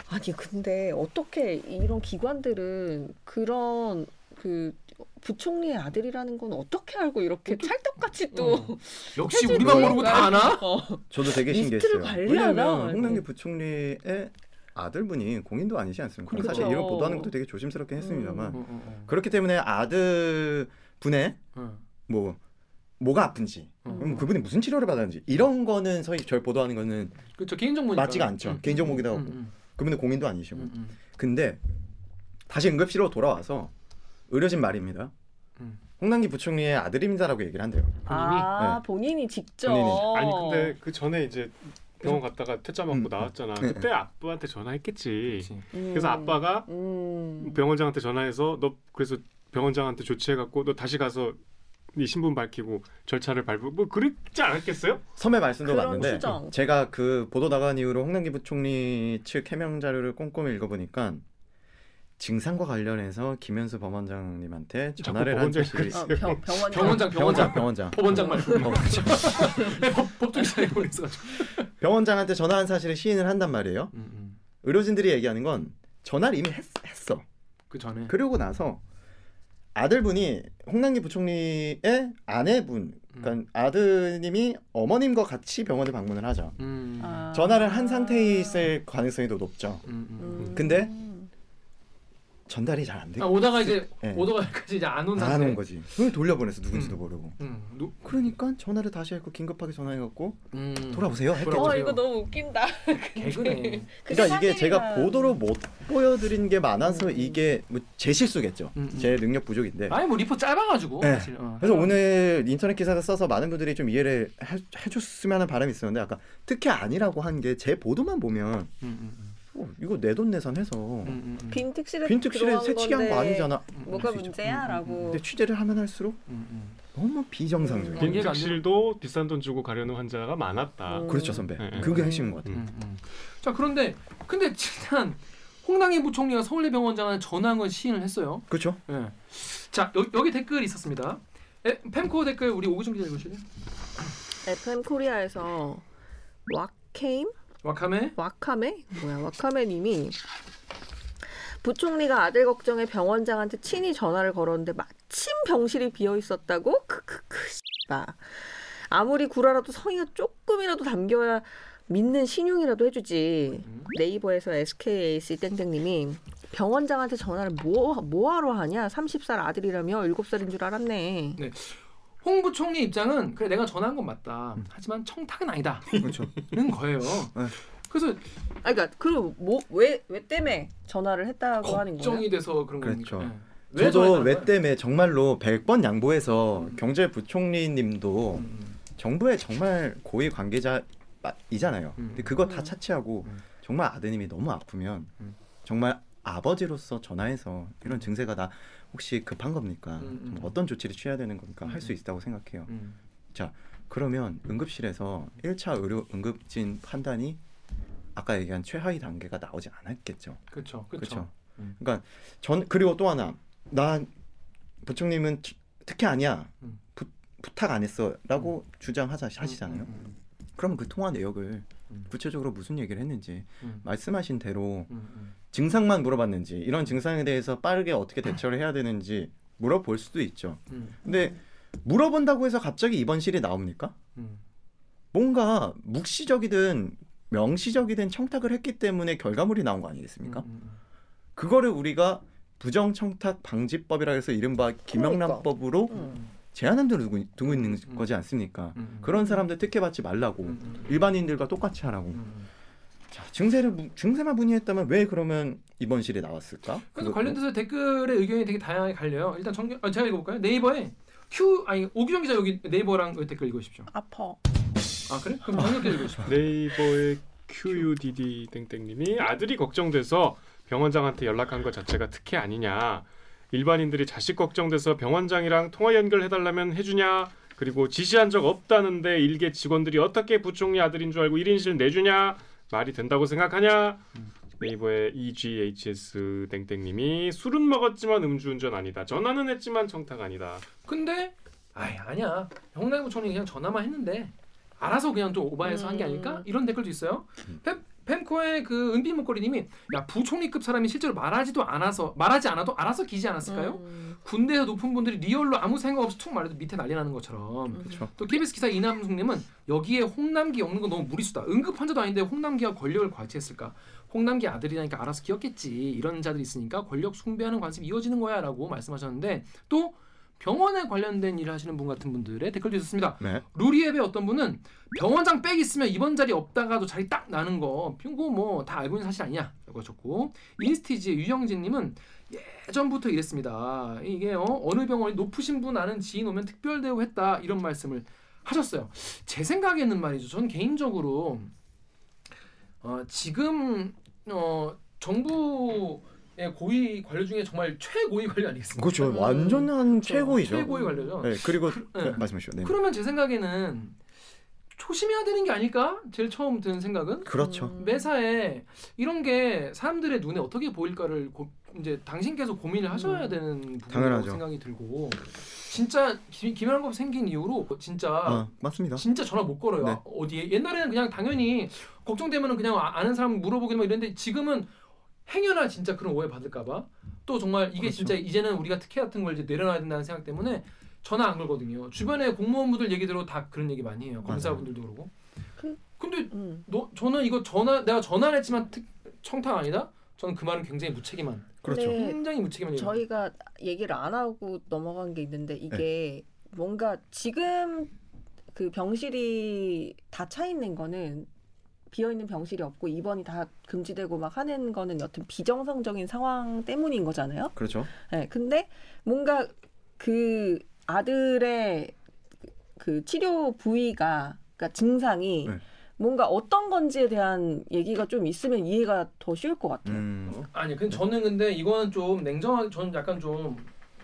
아니 근데 어떻게 이런 기관들은 그런 그 부총리의 아들이라는 건 어떻게 알고 이렇게 어떻게- 찰떡같이 또 어. 역시 우리만 모르고. 다 아나? 어. 저도 되게 신기했어요. 왜냐면 홍남기 네. 부총리의 아들분이 공인도 아니지 않습니까? 그렇죠. 사실 이런 보도하는 것도 되게 조심스럽게 했습니다만 어, 어, 어. 그렇기 때문에 아들 분의 어. 뭐 뭐가 아픈지 어. 그럼 그분이 무슨 치료를 받았는지 이런 거는 서희 절 보도하는 거는 그렇죠 개인정보니까 맞지가 않죠. 개인정보기도 하고. 음, 그분은 공인도 아니시고 음, 음, 근데 다시 응급실로 돌아와서 의료진 말입니다. 음. 홍남기 부총리의 아들입니다라고 얘기를 한대요. 아 네. 본인이 직접 본인이. 아니 근데 그 전에 이제 병원 갔다가 퇴짜 맞고 음. 나왔잖아. 네. 그때 아빠한테 전화했겠지. 음. 그래서 아빠가 음. 병원장한테 전화해서 너 그래서 병원장한테 조치해갖고 너 다시 가서 네 신분 밝히고 절차를 밟고 뭐 그랬지 않았겠어요? 섬의 말씀도 맞는데. 제가 그 보도 나간 이후로 홍남기 부총리 측 해명 자료를 꼼꼼히 읽어보니까 증상과 관련해서 김현수 법원장님한테 전화를 한 법원장이 사실이 어, 병, 병원장. 병원장 병원장 병원장 법원장 말고 <laughs> 법 법정 기사에 보내서가지고 병원장한테 전화한 사실을 시인을 한단 말이에요. 음, 음. 의료진들이 얘기하는 건 전화를 이미 했, 했어. 그 전에 그러고 나서 아들분이 홍남기 부총리의 아내분, 그러니까 아드님이 어머님과 같이 병원을 방문을 하죠. 음. 아. 전화를 한 상태에 있을 가능성이 더 높죠. 음, 음, 음. 음. 근데 전달이 잘안 아, 되고 오다가 이제 네. 오다가까지 이제 안 온 상태. 안온 거지. 그걸 돌려보내서 누군지도 음. 모르고. 음, 누, 그러니까 전화를 다시 했고 긴급하게 전화해갖고 음. 돌아오세요. 했겠죠. 어 이거 너무 웃긴다. 개그네. <laughs> 그러니까 이게 제가. 보도로 못 보여드린 게 많아서 음. 이게 뭐 제 실수겠죠. 음, 음. 제 능력 부족인데. 아니 뭐 리포 짧아가지고 네. 사실. 어. 그래서 오늘 인터넷 기사를 써서 많은 분들이 좀 이해를 해, 해줬으면 하는 바람이 있었는데 아까 특히 아니라고 한 게 제 보도만 보면 음, 음, 음. 어, 이거 내 돈 내산해서 음, 음, 음. 빈 특실에 빈 특실에 새치기한 거 아니잖아. 뭐가 할수 있죠. 문제야라고. 근데 취재를 하면 할수록 음, 음. 너무 비정상적이야. 음. 이해가 안 빈특실도 비싼 돈 주고 가려는 환자가 많았다. 음. 그렇죠 선배. 네. 그게 핵심인 것 같아요. 음, 음. 자 그런데 근데 일단 홍남기 부총리가 서울대 병원장한테 전화한 건 시인을 했어요. 그렇죠. 예. 자 여기, 여기 댓글이 있었습니다. 에, 펜코 댓글 우리 오기정 기자 읽으실래요? FM 코리아에서 와케임 와카메 와카메 뭐야 와카메 님이 부총리가 아들 걱정에 병원장한테 친히 전화를 걸었는데 마침 병실이 비어 있었다고 크크크 씨바 아무리 구라라도 성의가 조금이라도 담겨야 믿는 신용이라도 해주지 음. 네이버에서 SKAC 땡땡님이 병원장한테 전화를 뭐 뭐하러 하냐? 30살 아들이라며 7살인 줄 알았네. 홍 부총리 입장은 그래 내가 전화한 건 맞다. 하지만 청탁은 아니다는 그렇죠. 거예요. 네. 그래서 아 그러니까 그리고 뭐왜왜 때문에 전화를 했다고 하는 거예요? 걱정이 돼서 그런 그렇죠. 겁니까? 예. 왜 저도 왜? 때문에 정말로 100번 양보해서 음. 경제부총리님도 음, 정부의 정말 고위 관계자이잖아요. 음. 근데 그거 다 음. 차치하고 음. 정말 아드님이 너무 아프면 음. 정말 아버지로서 전화해서 이런 증세가 다 혹시 급한 겁니까? 음, 음. 좀 어떤 조치를 취해야 되는 겁니까? 할수 음. 있다고 생각해요. 음. 그러면 응급실에서 1차 의료 응급진 판단이 아까 얘기한 최하위 단계가 나오지 않았겠죠. 그렇죠. 그렇죠. 음. 그러니까 전 그리고 또 하나 나 부총님은 치- 특혜 아니야 음. 부, 부탁 안 했어라고 주장하자 하시잖아요. 음, 음, 그럼 그 통화 내역을 음. 구체적으로 무슨 얘기를 했는지 음, 말씀하신 대로 음, 음. 증상만 물어봤는지 이런 증상에 대해서 빠르게 어떻게 대처를 해야 되는지 물어볼 수도 있죠. 음, 근데 물어본다고 해서 갑자기 입원실이 나옵니까? 음. 뭔가 묵시적이든 명시적이든 청탁을 했기 때문에 결과물이 나온 거 아니겠습니까? 음, 음, 그거를 우리가 부정 청탁 방지법이라 해서 이른바 김영란법으로 음. 제한을 두고, 두고 있는 음. 거지 않습니까? 음, 음. 그런 사람들 특혜 받지 말라고 음, 음, 일반인들과 똑같이 하라고. 자, 증세를 무- 증세만 문의했다면 왜 그러면 입원실에 나왔을까? 그래서 그것도- 관련돼서 댓글의 의견이 되게 다양하게 갈려요. 일단 정아 제가 읽어볼까요? 네이버에 Q 아니 오규정 기자 여기 네이버랑 그 댓글 읽으십시오. 아파. 아 그래? 그럼 정혁 기자 읽으십시오. 네이버의 QUDD 땡땡님이 아들이 걱정돼서 병원장한테 연락한 것 자체가 특혜 아니냐. 일반인들이 자식 걱정돼서 병원장이랑 통화 연결해달라면 해주냐. 그리고 지시한 적 없다는데 일개 직원들이 어떻게 부총리 아들인 줄 알고 1인실 내주냐. 말이 된다고 생각하냐. 네이버의 EGHS 땡땡님이 술은 먹었지만 음주운전 아니다. 전화는 했지만 청탁 아니다. 근데 아이 아니야. 홍남기 부총리 그냥 전화만 했는데 알아서 그냥 좀 오바해서 한게 음. 아닐까? 이런 댓글도 있어요. 음. 팸, 팸코의 그 은비 목걸이님이 야 부총리급 사람이 실제로 말하지도 않아서 말하지 않아도 알아서 기지 않았을까요? 음. 군대에서 높은 분들이 real로 아무 생각 없이 툭 말해도 밑에 난리 나는 것처럼 그렇죠. 또 KBS 기사 이남숙님은 여기에 홍남기 없는 건 너무 무리수다. 응급 환자도 아닌데 홍남기가 권력을 과시했을까? 홍남기 아들이라니까 알아서 키웠겠지. 이런 자들이 있으니까 권력 숭배하는 관습이 이어지는 거야라고 말씀하셨는데 또 병원에 관련된 일을 하시는 분 같은 분들의 댓글도 있었습니다. 네. 루리앱의 어떤 분은 병원장 백 있으면 입원 자리 없다가도 자리 딱 나는 거 이거 뭐다 알고 있는 사실 아니냐라고 하셨고 인스티지의 유영진님은 예전부터 이랬습니다. 이게 어, 어느 병원이 높으신 분 아는 지인 오면 특별 대우했다 이런 말씀을 하셨어요. 제 생각에는 말이죠. 전 개인적으로 어, 지금 어, 정부 의 고위 관료 중에 정말 최고위 관료 아니겠습니까? 그렇죠. 음. 완전한 최고이죠. 최고위 관료죠. 네, 그리고 그- 네, 네. 말씀해 주시죠. 네. 그러면 제 생각에는 조심해야 되는 게 아닐까? 제일 처음 드는 생각은 그렇죠. 음. 매사에 이런 게 사람들의 눈에 어떻게 보일까를 고, 이제 당신께서 고민을 하셔야 음. 되는 부분이라고 당연하죠. 생각이 들고 진짜 김- 김연아법 생긴 이후로 진짜 아, 맞습니다. 진짜 전화 못 걸어요. 네. 어디에 옛날에는 그냥 당연히 걱정되면은 그냥 아- 아는 사람 물어보기만 이랬는데 지금은 행여나 진짜 그런 오해 받을까봐 또 정말 이게 그렇죠. 진짜 이제는 우리가 특혜 같은 걸 이제 내려놔야 된다는 생각 때문에 전화 안 걸거든요. 주변에 공무원분들 얘기 들어 다 그런 얘기 많이 해요. 검사분들도 그러고. 그- 근데 음. 너 저는 이거 전화 내가 전화를 했지만 특, 청탁 아니다? 저는 그 말은 굉장히 무책임한 그렇죠. 네. 굉장히 무책임한 얘기. 저희가 얘기를 안 하고 넘어간 게 있는데 이게 뭔가 지금 그 병실이 다 차 있는 거는 비어 있는 병실이 없고 입원이 다 금지되고 막 하는 거는 여튼 비정상적인 상황 때문인 거잖아요. 그렇죠. 네, 근데 뭔가 그 아들의 그 치료 부위가 그러니까 증상이 네. 뭔가 어떤 건지에 대한 얘기가 좀 있으면 이해가 더 쉬울 것 같아요. 음. 아니, 근데 저는 근데 이거는 좀 냉정하게 저는 약간 좀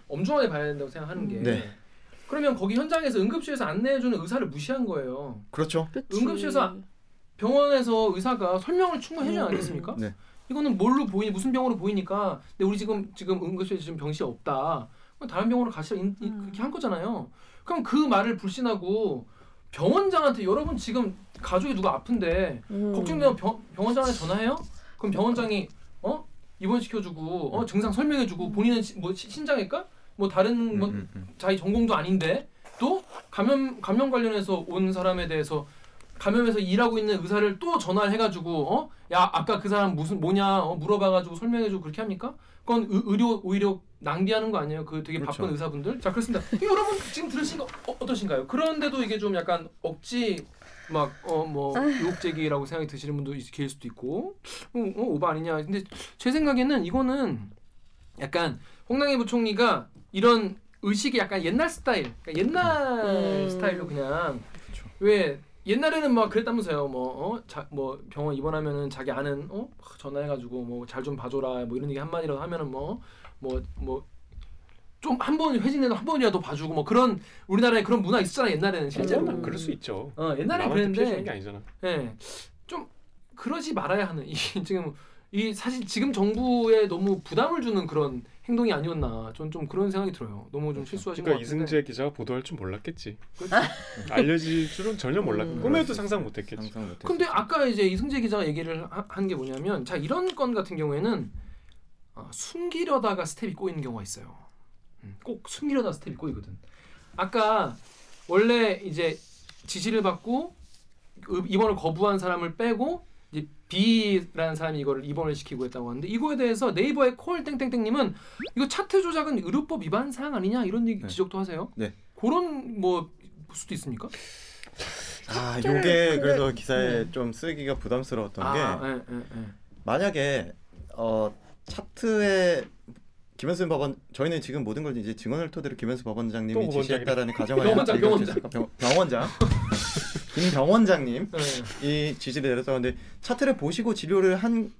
엄중하게 봐야 된다고 생각하는 게. 네. 그러면 거기 현장에서 응급실에서 안내해주는 의사를 무시한 거예요. 그렇죠. 그치. 응급실에서 병원에서 의사가 설명을 충분히 해주지 않겠습니까? 네. 이거는 뭘로 보이니 무슨 병으로 보이니까 근데 우리 지금 지금 응급실에 지금 병실이 없다. 그럼 다른 병원으로 가시라 인- 이- 음. 그렇게 한 거잖아요. 그럼 그 말을 불신하고 병원장한테 여러분 지금 가족이 누가 아픈데 음. 걱정되면 병, 병원장한테 전화해요? 그럼 병원장이 어 입원 시켜주고 어 증상 설명해주고 본인은 시- 뭐 시- 신장일까? 뭐 다른 뭐 음, 음, 음. 자기 전공도 아닌데 또 감염 감염 관련해서 온 사람에 대해서 감염해서 일하고 있는 의사를 또 전화를 해가지고 어? 야 아까 그 사람 무슨 뭐냐 어, 물어봐가지고 설명해주고 그렇게 합니까? 그건 의, 의료 오히려 낭비하는 거 아니에요? 그 되게 그렇죠. 바쁜 의사분들. 자 그렇습니다. 여러분 지금 들으시니까 어, 어떠신가요? 그런데도 이게 좀 약간 억지 막어뭐 유혹제기라고 생각이 드시는 분도 있- 계실 수도 있고 어, 어 오바 아니냐. 근데 제 생각에는 이거는 약간 홍남기 부총리가 이런 의식이 약간 옛날 스타일, 그러니까 옛날 음. 스타일로 그냥 그렇죠. 왜 옛날에는 막 그랬다면서요. 뭐, 어? 자, 뭐 병원 입원하면은 자기 아는 어? 막 전화해가지고 뭐 잘 좀 봐줘라 뭐 이런 얘기 한 마디라도 하면은 뭐 뭐 뭐 좀 한 번 회진해도 한 번이라도 봐주고 뭐 그런 우리나라에 그런 문화 있었잖아 옛날에는 실제로. 음. 뭐 그럴 수 있죠. 어 옛날에 그랬는데. 예. 좀 그러지 말아야 하는 이 지금 이 사실 지금 정부에 너무 부담을 주는 그런 행동이 아니었나 전좀 그런 생각이 들어요. 너무 좀 실수하신 그러니까 것 같은데. 이승재 기자가 보도할 줄 몰랐겠지. 그렇죠. 알려질 줄은 전혀 몰랐. 음. 꿈에도 상상 못했겠지. 상상 못했어요. 근데 아까 이제 이승재 기자가 얘기를 한 게 뭐냐면 자 이런 건 같은 경우에는 어, 숨기려다가 스텝이 꼬이는 경우가 있어요. 음, 꼭 숨기려다 스텝이 꼬이거든. 아까 원래 이제 지시를 받고 의- 입원을 거부한 사람을 빼고 이제 B라는 사람이 이거를 입원을 시키고 했다고 하는데 이거에 대해서 네이버의 콜 땡땡땡님은 이거 차트 조작은 의료법 위반 사항 아니냐 이런 얘기 네. 지적도 하세요. 네. 그런 뭐 수도 있습니까? 아, 요게 근데- 그래서 기사에 네. 좀 쓰기가 부담스러웠던 게 아, 예, 예, 예. 만약에 어 차트에 김현수 법원 저희는 지금 모든 걸 이제 증언을 토대로 김현수 또 법원장님이. 지시했다라는 <laughs> 가정을 병원장, 병원장. 병원장 <laughs> 김병원장님 예. 이 지시를 내렸다는데 차트를 보시고 진료를 한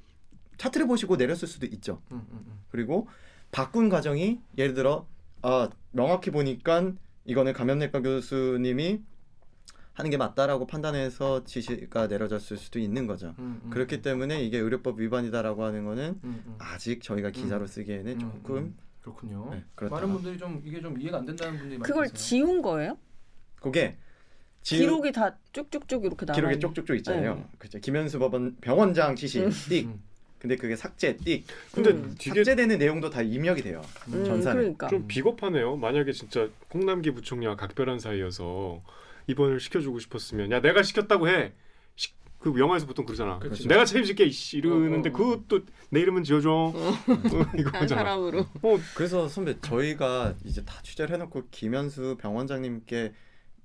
차트를 보시고 내렸을 수도 있죠. 음, 음, 음. 그리고 바꾼 과정이 예를 들어 아 명확히 보니까 이거는 감염내과 교수님이 하는 게 맞다라고 판단해서 지시가 내려졌을 수도 있는 거죠. 음, 음, 그렇기 때문에 이게 의료법 위반이다라고 하는 거는 음, 음. 아직 저희가 기사로 쓰기에는 음, 조금 음. 그렇군요. 네. 많은 분들이 좀 이게 좀 이해가 안 된다는 분들이 많이 그걸. 지운 거예요? 그게 지- 기록이 다 쭉쭉쭉 이렇게 나와. 기록에 있는- 쪽쪽쪽 있잖아요. 네. 그죠. 김현수 법원 병원장 지시 음. 띡. 음. 근데 그게 삭제 띡. 근데 음. 되게 삭제되는 내용도 다 입력이 돼요. 음, 전산에. 그러니까. 좀 비겁하네요. 만약에 진짜 홍남기 부총리와 각별한 사이여서 입원을 시켜주고 싶었으면 야 내가 시켰다고 해. 시- 그 영화에서 보통 그러잖아. 그치. 내가 책임질게 이씨 이러는데 어, 어, 어. 그것도 내 이름은 지어줘. 어, <laughs> 한 이거잖아. 사람으로. 어, 그래서 선배 저희가 이제 다 취재를 해놓고 김현수 병원장님께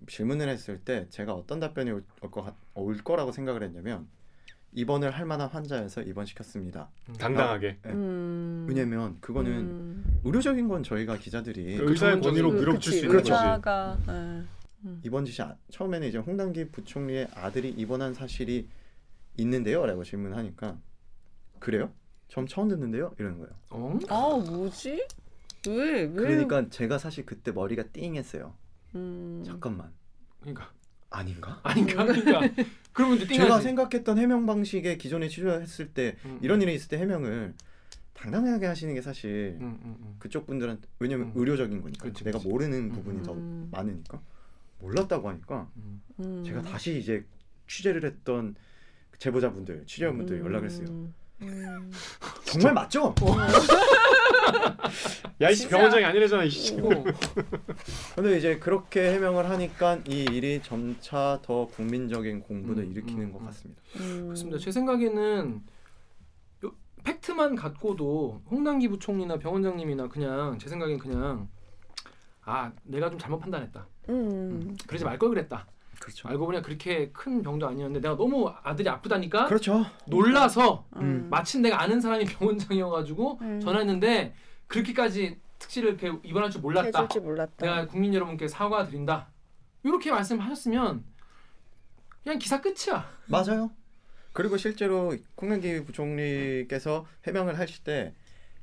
질문을 했을 때 제가 어떤 답변이 올, 올 거라고 생각을 했냐면 입원을 할 만한 환자여서 입원시켰습니다. 당당하게. 네. 음. 왜냐면 그거는 음. 의료적인 건 저희가 기자들이 그 의사의 권위로 그- 밀어붙일 수 있는 거지. 의사가 예. 입원 지시 아- 처음에는 이제 홍남기 부총리의 아들이 입원한 사실이 있는데요라고 질문하니까 그래요? 처음 처음 듣는데요? 이러는 거예요. 어? 아 뭐지? 왜? 왜? 그러니까 제가 사실 그때 머리가 띵했어요. 음. 잠깐만 그러니까 아닌가? 아닌가 그러니까 그러면 이제 띵하지. 제가 생각했던 해명 방식에 기존에 취재했을 때 음, 이런 일이 있을 때 해명을 당당하게 하시는 게 사실 음, 음, 음. 그쪽 분들한테 왜냐면 음. 의료적인 거니까 그치, 내가 그치. 모르는 음, 부분이 더 음. 많으니까 몰랐다고 하니까 음. 음. 제가 다시 이제 취재를 했던 제보자분들 취재원분들 음. 연락을 했어요. 음. 정말 맞죠? <laughs> 야이씨 진짜? 병원장이 아니래잖아 이씨. 어. 근데 이제 그렇게 해명을 하니까 이 일이 점차 더 국민적인 공분을 음, 일으키는 음, 것 음. 같습니다. 음. 그렇습니다. 제 생각에는 요- 팩트만 갖고도 홍남기 부총리나 병원장님이나 그냥 제 생각엔 그냥 아 내가 좀 잘못 판단했다. 음. 그러지 말 걸 그랬다. 그렇죠. 알고 보니 그렇게 큰 병도 아니었는데 내가 너무 아들이 아프다니까 그렇죠. 놀라서 음. 마침 내가 아는 사람이 병원장이어가지고 음. 전화했는데 그렇게까지 특실을 이렇게 입원할 줄 몰랐다. 해줄 줄 몰랐다. 내가 국민 여러분께 사과드린다. 이렇게 말씀하셨으면 그냥 기사 끝이야. 맞아요. 그리고 실제로 콩남기 부총리께서 해명을 하실 때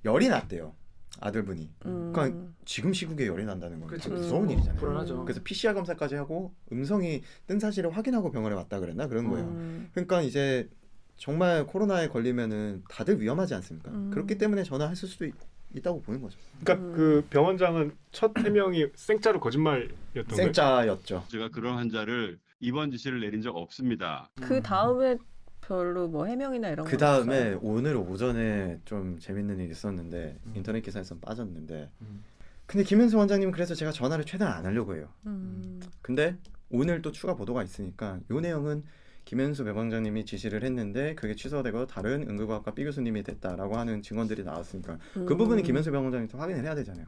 열이 났대요. 아들분이. 음. 그러니까 지금 시국에 열이 난다는 건 그치, 참 그치. 무서운 일이잖아요. 불안하죠. 그래서 PCR 검사까지 하고 음성이 뜬 사실을 확인하고 병원에 왔다 그랬나 그런 거예요. 음. 그러니까 이제 정말 코로나에 걸리면은 다들 위험하지 않습니까? 음. 그렇기 때문에 전화했을 수도 있, 다고 보는 거죠. 그러니까 음. 그 병원장은 첫 해명이 생짜로 거짓말이었던 거예요. 생짜였죠. 제가 그런 환자를 입원 지시를 내린 적 없습니다. 그 다음에 별로 뭐 해명이나 이런 그거 다음에? 오늘 오전에 좀 재밌는 일이 있었는데 음. 인터넷 기사에서 빠졌는데 음. 근데 김현수 원장님은 그래서 제가 전화를 최대한 안 하려고 해요. 음. 근데 오늘 또 추가 보도가 있으니까 요 내용은 김현수 병원장님이 지시를 했는데 그게 취소되고 다른 응급의학과 B 교수님이 됐다라고 하는 증언들이 나왔으니까 그 부분은 김현수 병원장님도 확인을 해야 되잖아요.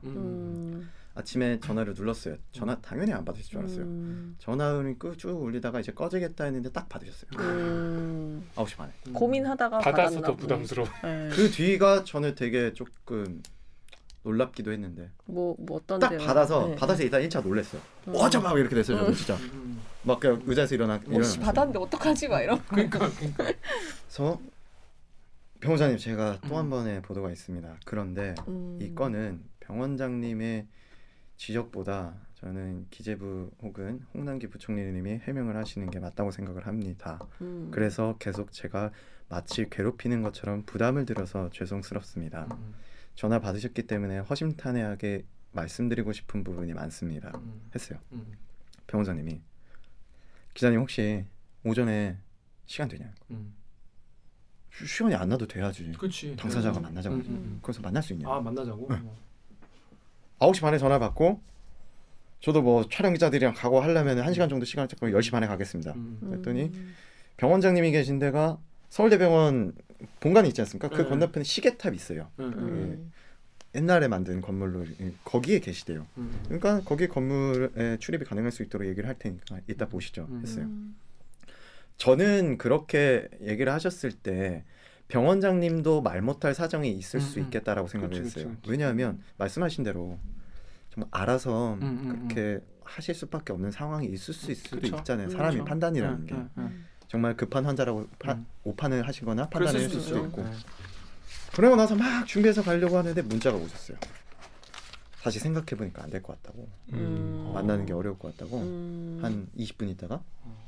음. 음. 아침에 전화를 눌렀어요. 전화 당연히 안 받으실 줄 알았어요. 음. 전화를 쭉 울리다가 이제 꺼지겠다 했는데 딱 받으셨어요. 음. 9시 반에. 고민하다가 받아서 더. 부담스러워. 네. 그 뒤가 저는 되게 조금 놀랍기도 했는데 뭐, 뭐 어떤 딱 데요? 받아서 네. 받아서 일단 1차 놀랐어요. 음. 어저 막 이렇게 됐어요. 저는 진짜 음. 막 그냥 의자에서 일어나 뭐씨 일어났어요. 받았는데 어떡하지 막 이런. 그러니까 그러니까. 그래서 병원장님 제가 또한 음. 번의 보도가 있습니다. 그런데 음. 이 건은 병원장님의 지적보다 저는 기재부 혹은 홍남기 부총리님이 해명을 하시는 게 맞다고 생각을 합니다. 음. 그래서 계속 제가 마치 괴롭히는 것처럼 부담을 들어서 죄송스럽습니다. 음. 전화 받으셨기 때문에 허심탄회하게 말씀드리고 싶은 부분이 많습니다. 음. 했어요. 음. 병원장님이 기자님 혹시 오전에 시간 되냐? 음. 시- 시간이 안 나도 돼야지. 그렇지. 당사자가 음. 만나자고. 그래서 만날 수 음. 있냐? 아 만나자고. 네. 어. 9시 반에 전화 받고 저도 뭐 촬영 기자들이랑 가고 하려면 1시간 정도 시간을 잡고 10시 반에 가겠습니다. 음. 그랬더니 병원장님이 계신 데가 서울대병원 본관이 있지 않습니까? 그 네. 건너편에 시계탑이 있어요. 음. 음. 음. 옛날에 만든 건물로 이- 거기에 계시대요. 음. 그러니까 거기 건물에 출입이 가능할 수 있도록 얘기를 할 테니까 이따 보시죠. 음. 했어요. 음. 저는 그렇게 얘기를 하셨을 때 병원장님도 말 못할 사정이 있을 수 음, 음. 있겠다라고 생각을 그치, 했어요. 그치, 그치. 왜냐하면 말씀하신 대로 정말 알아서 음, 음, 그렇게 하실 수밖에 없는 상황이 있을 수 있을 수도 그쵸. 있잖아요. 음, 사람이 그렇죠. 판단이라는 음, 게 음, 음. 정말 급한 환자라고 파- 음. 오판을 하시거나 판단을 했을 수도. 있고 네. 그러고 나서 막 준비해서 가려고 하는데 문자가 오셨어요. 다시 생각해 보니까 안 될 것 같다고 음. 만나는 게 어려울 것 같다고 음. 한 20분 있다가 어.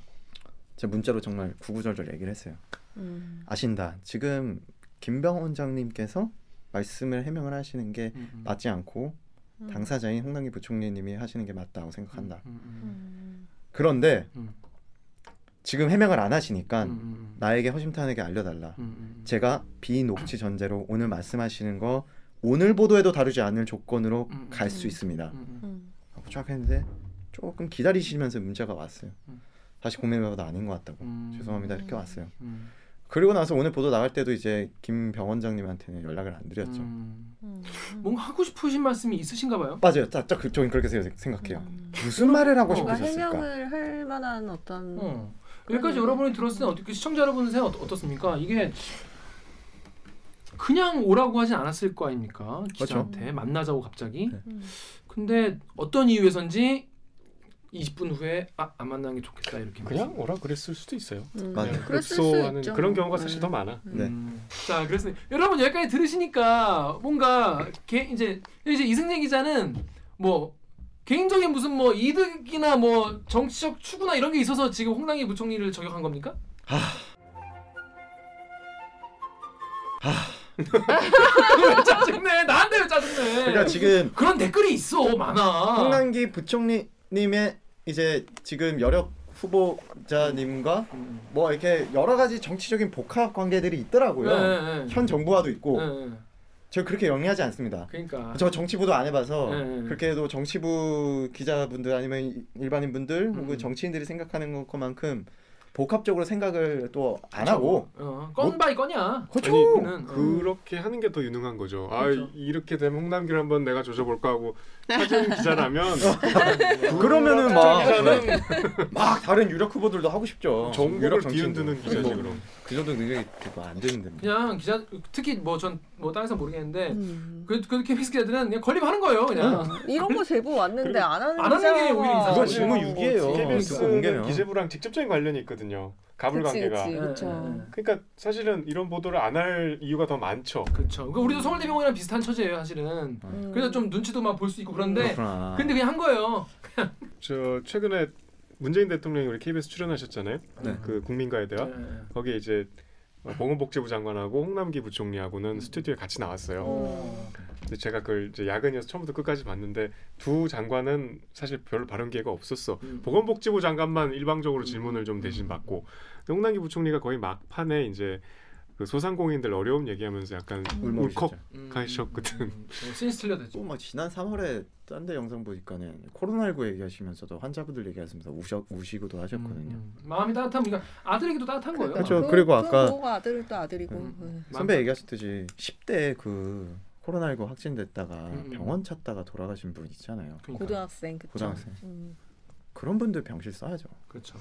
제가 문자로 정말 구구절절 얘기를 했어요. 음. 아신다. 지금 김병 원장님께서 말씀을 해명을 하시는 게 음, 음. 맞지 않고 음. 당사자인 홍남기 부총리님이 하시는 게 맞다고 생각한다. 음, 음, 음. 그런데 음. 지금 해명을 안 하시니까 나에게 허심탄회하게 알려달라. 제가 비녹취 전제로 오늘 말씀하시는 거 오늘 보도에도 다루지 않을 조건으로 갈수 음. 있습니다. 음, 음. 음. 하고 쫙 했는데 조금 기다리시면서 문자가 왔어요. 음. 다시 고민해봐도 아닌 것 같다고. 음. 죄송합니다 이렇게 왔어요. 음. 그리고 나서 오늘 보도 나갈 때도 이제 김병 원장님한테는 연락을 안 드렸죠. 음. 음. 뭔가 하고 싶으신 말씀이 있으신가 봐요. 맞아요. 딱, 딱 그, 저는 그렇게 생- 생각해요. 음. 무슨 말을 하고 싶으셨을까? 해명을 할 만한 어떤 어. 여기까지. 여러분이 들었을 때 어떻게 시청자 여러분 생각 어떻- 어떻습니까? 이게 그냥 오라고 하진 않았을 거 아닙니까? 기자한테 만나자고 갑자기. 네. 음. 근데 어떤 이유에선지 20분 후에 아, 안 만나는 게 좋겠다 이렇게. 그냥 오라 그랬을 수도 있어요. 음. 맞아요. 급소하는 있죠. 그런 경우가 사실 네. 더 많아. 네. 음. 자, 그래서 여러분 여기까지 들으시니까 뭔가 개, 이제 이제 이승재 기자는 뭐 개인적인 무슨 뭐 이득이나 뭐 정치적 추구나 이런 게 있어서 지금 홍당기 부총리를 저격한 겁니까? <laughs> 왜 짜증내? 나한테 왜 짜증내? 그러니까 지금 그런 댓글이 있어 많아. 홍남기 부총리 님의 이제 지금 여력 후보자님과 음. 뭐 이렇게 여러 가지 정치적인 복합 관계들이 있더라고요. 네, 네. 현 정부와도 있고 네, 네. 저 그렇게 영리하지 않습니다. 그러니까. 저 정치부도 안 해봐서 네, 네. 그렇게 해도 정치부 기자분들 아니면 이- 일반인 분들 음. 혹은 정치인들이 생각하는 것만큼 복합적으로 생각을 또 안. 하고 어, 건 by 건이야. 그렇죠. 아니, 어. 그렇게 하는 게 더 유능한 거죠. 아 그렇죠. 이렇게 되면 홍남기를 한번 내가 조져볼까 하고 사진 기자라면 그러면은 막 기자는 막 다른 유력 후보들도 하고 싶죠. 유력 정치인들. 뒤흔드는 기자지 뭐, 그럼. 그 정도 능력이 안 되는데. 그냥 기자 특히 뭐 전뭐 다른 사 모르겠는데 음. 그, 그 KBS 기자들은 그냥 걸리면 하는 거예요 그냥 어, 이런 거 제보 왔는데 안 하는 안 하는 게 오히려 이상하죠. 그건 질문 유기예요. 듣고 KBS는. 기재부랑 직접적인 관련이 있거든요. 가불 그치, 관계가. 그치. 예, 그쵸. 예, 예. 그러니까 사실은 이런 보도를 안 할 이유가 더 많죠. 그렇죠 그러니까 우리도 서울대병원이랑 비슷한 처지예요 사실은 음. 그래서 좀 눈치도 막 볼 수 있고 그런데 그렇구나. 근데 그냥 한 거예요 저 최근에 문재인 대통령이 우리 KBS 출연하셨잖아요. 네. 그 국민과의 대화. 예. 거기에 이제 보건복지부 장관하고 홍남기 부총리하고는 스튜디오에 같이 나왔어요. 어. 근데 제가 그걸 이제 야근이어서 처음부터 끝까지 봤는데 두 장관은 사실 별 발언 기회가 없었어. 음. 보건복지부 장관만 일방적으로 질문을 좀 대신 받고 근데 홍남기 부총리가 거의 막판에 이제 그 소상공인들 어려움 얘기하면서 약간 울먹이셨죠. 가셨거든. 음, 신스틸러 됐죠. 또막 지난 3월에 딴 데 영상 보니까는 코로나19 얘기하시면서도 환자분들 얘기하시면서 우셔, 우시고도 하셨거든요. 음, 음. 마음이 따뜻한 그러니까 아들에게도 따뜻한 거예요. 그렇죠. 그- 그리고 그 아까- 뭐가 아들도 아들이고. 음. 음. 선배 얘기하셨듯이 10대 그 코로나19 확진됐다가 음, 음. 병원 찾다가 돌아가신 분 있잖아요. 그러니까. 고등학생 그쵸. 고등학생. 음. 그런 분들 병실 써야죠. 그렇죠.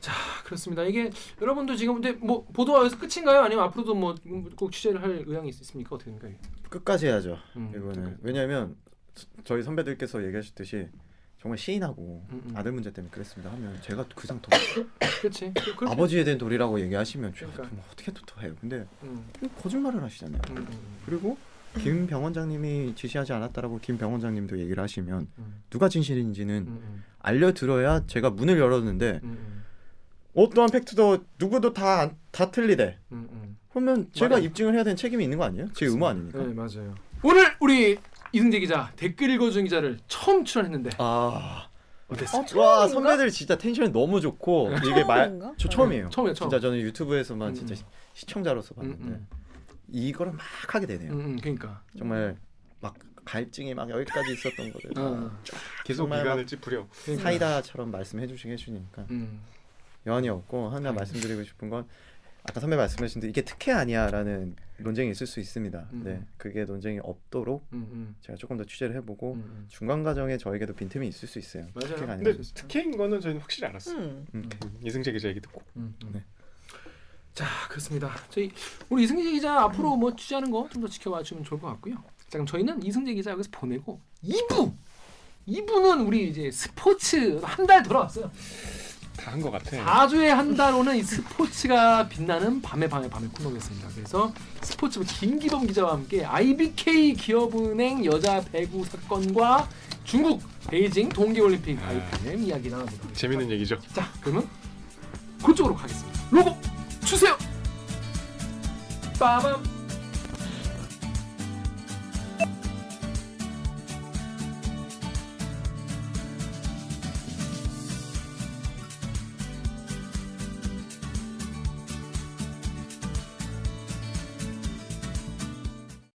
자 그렇습니다. 이게 여러분도 지금 근데 뭐 보도가 여기서 끝인가요? 아니면 앞으로도 뭐 꼭 취재를 할 의향이 있습니까? 어떻게 됩니까? 이게? 끝까지 해야죠. 음, 이거는 끝까지. 왜냐하면 저희 선배들께서 얘기하셨듯이 정말 시인하고 음, 음. 아들 문제 때문에 그랬습니다 하면 제가 그상 더 <coughs> 그렇지. 그- 그렇게- 아버지에 대한 도리라고 얘기하시면 제가 그러니까. 좀 어떻게 또더 해요. 근데 음, 거짓말을 하시잖아요. 음, 음, 그리고 김 병원장님이 지시하지 않았다라고 김 병원장님도 얘기를 하시면 음, 누가 진실인지는 알려들어야 제가 문을 열었는데 음, 음, 어떠한 팩트도 누구도 다 다 틀리대. 음, 음. 그러면 제가 맞아요. 입증을 해야 되는 책임이 있는 거 아니에요? 제 의무 아닙니까? 네 맞아요. 오늘 우리 이승재 기자 댓글 읽어주는 기자를 처음 출연했는데 아, 어땠어요? 어, 와? 선배들 진짜 텐션이 너무 좋고 이게 말? 저 처음이에요. 처음이에요, 처음. 진짜 저는 유튜브에서만 음, 진짜 음. 시- 시청자로서 음, 봤는데 음, 이거를 막 하게 되네요. 음, 음, 그러니까. 정말 막 갈증이 막 여기까지 있었던 거를 어, 계속 미간을 찌푸려. 그러니까. 사이다처럼 말씀해 주시게 해주니까 음, 여한이 없고 하나 말씀드리고 싶은 건 아까 선배 말씀하신 대로 이게 특혜 아니야라는 논쟁이 있을 수 있습니다. 음. 네, 그게 논쟁이 없도록 음, 음, 제가 조금 더 취재를 해보고 음, 음. 중간 과정에 저에게도 빈틈이 있을 수 있어요. 맞아요. 특혜가 근데 아니라. 특혜인 거는 저희는 확실히 알았어요. 음. 음. 음, 이승재 기자 얘기 듣고. 음, 음. 네. 자 그렇습니다. 저희 우리 이승재 기자 앞으로 뭐 취재하는 거 좀 더 지켜봐 주면 좋을 것 같고요. 자 그럼 저희는 이승재 기자 여기서 보내고 2부 2부는 우리 이제 스포츠 한 달 돌아왔어요. 다 한 것 같아. 4주에 한달 오는 이 스포츠가 빛나는 밤에 밤에 밤에 코너겠습니다. 그래서 스포츠 김기범 기자와 함께 IBK 기업은행 여자 배구 사건과 중국 베이징 동계올림픽 아이템 이야기 나눠보도록 하겠습니다. 재밌는 얘기죠. 자 그러면 그쪽으로 가겠습니다. 로고 주세요. 빠밤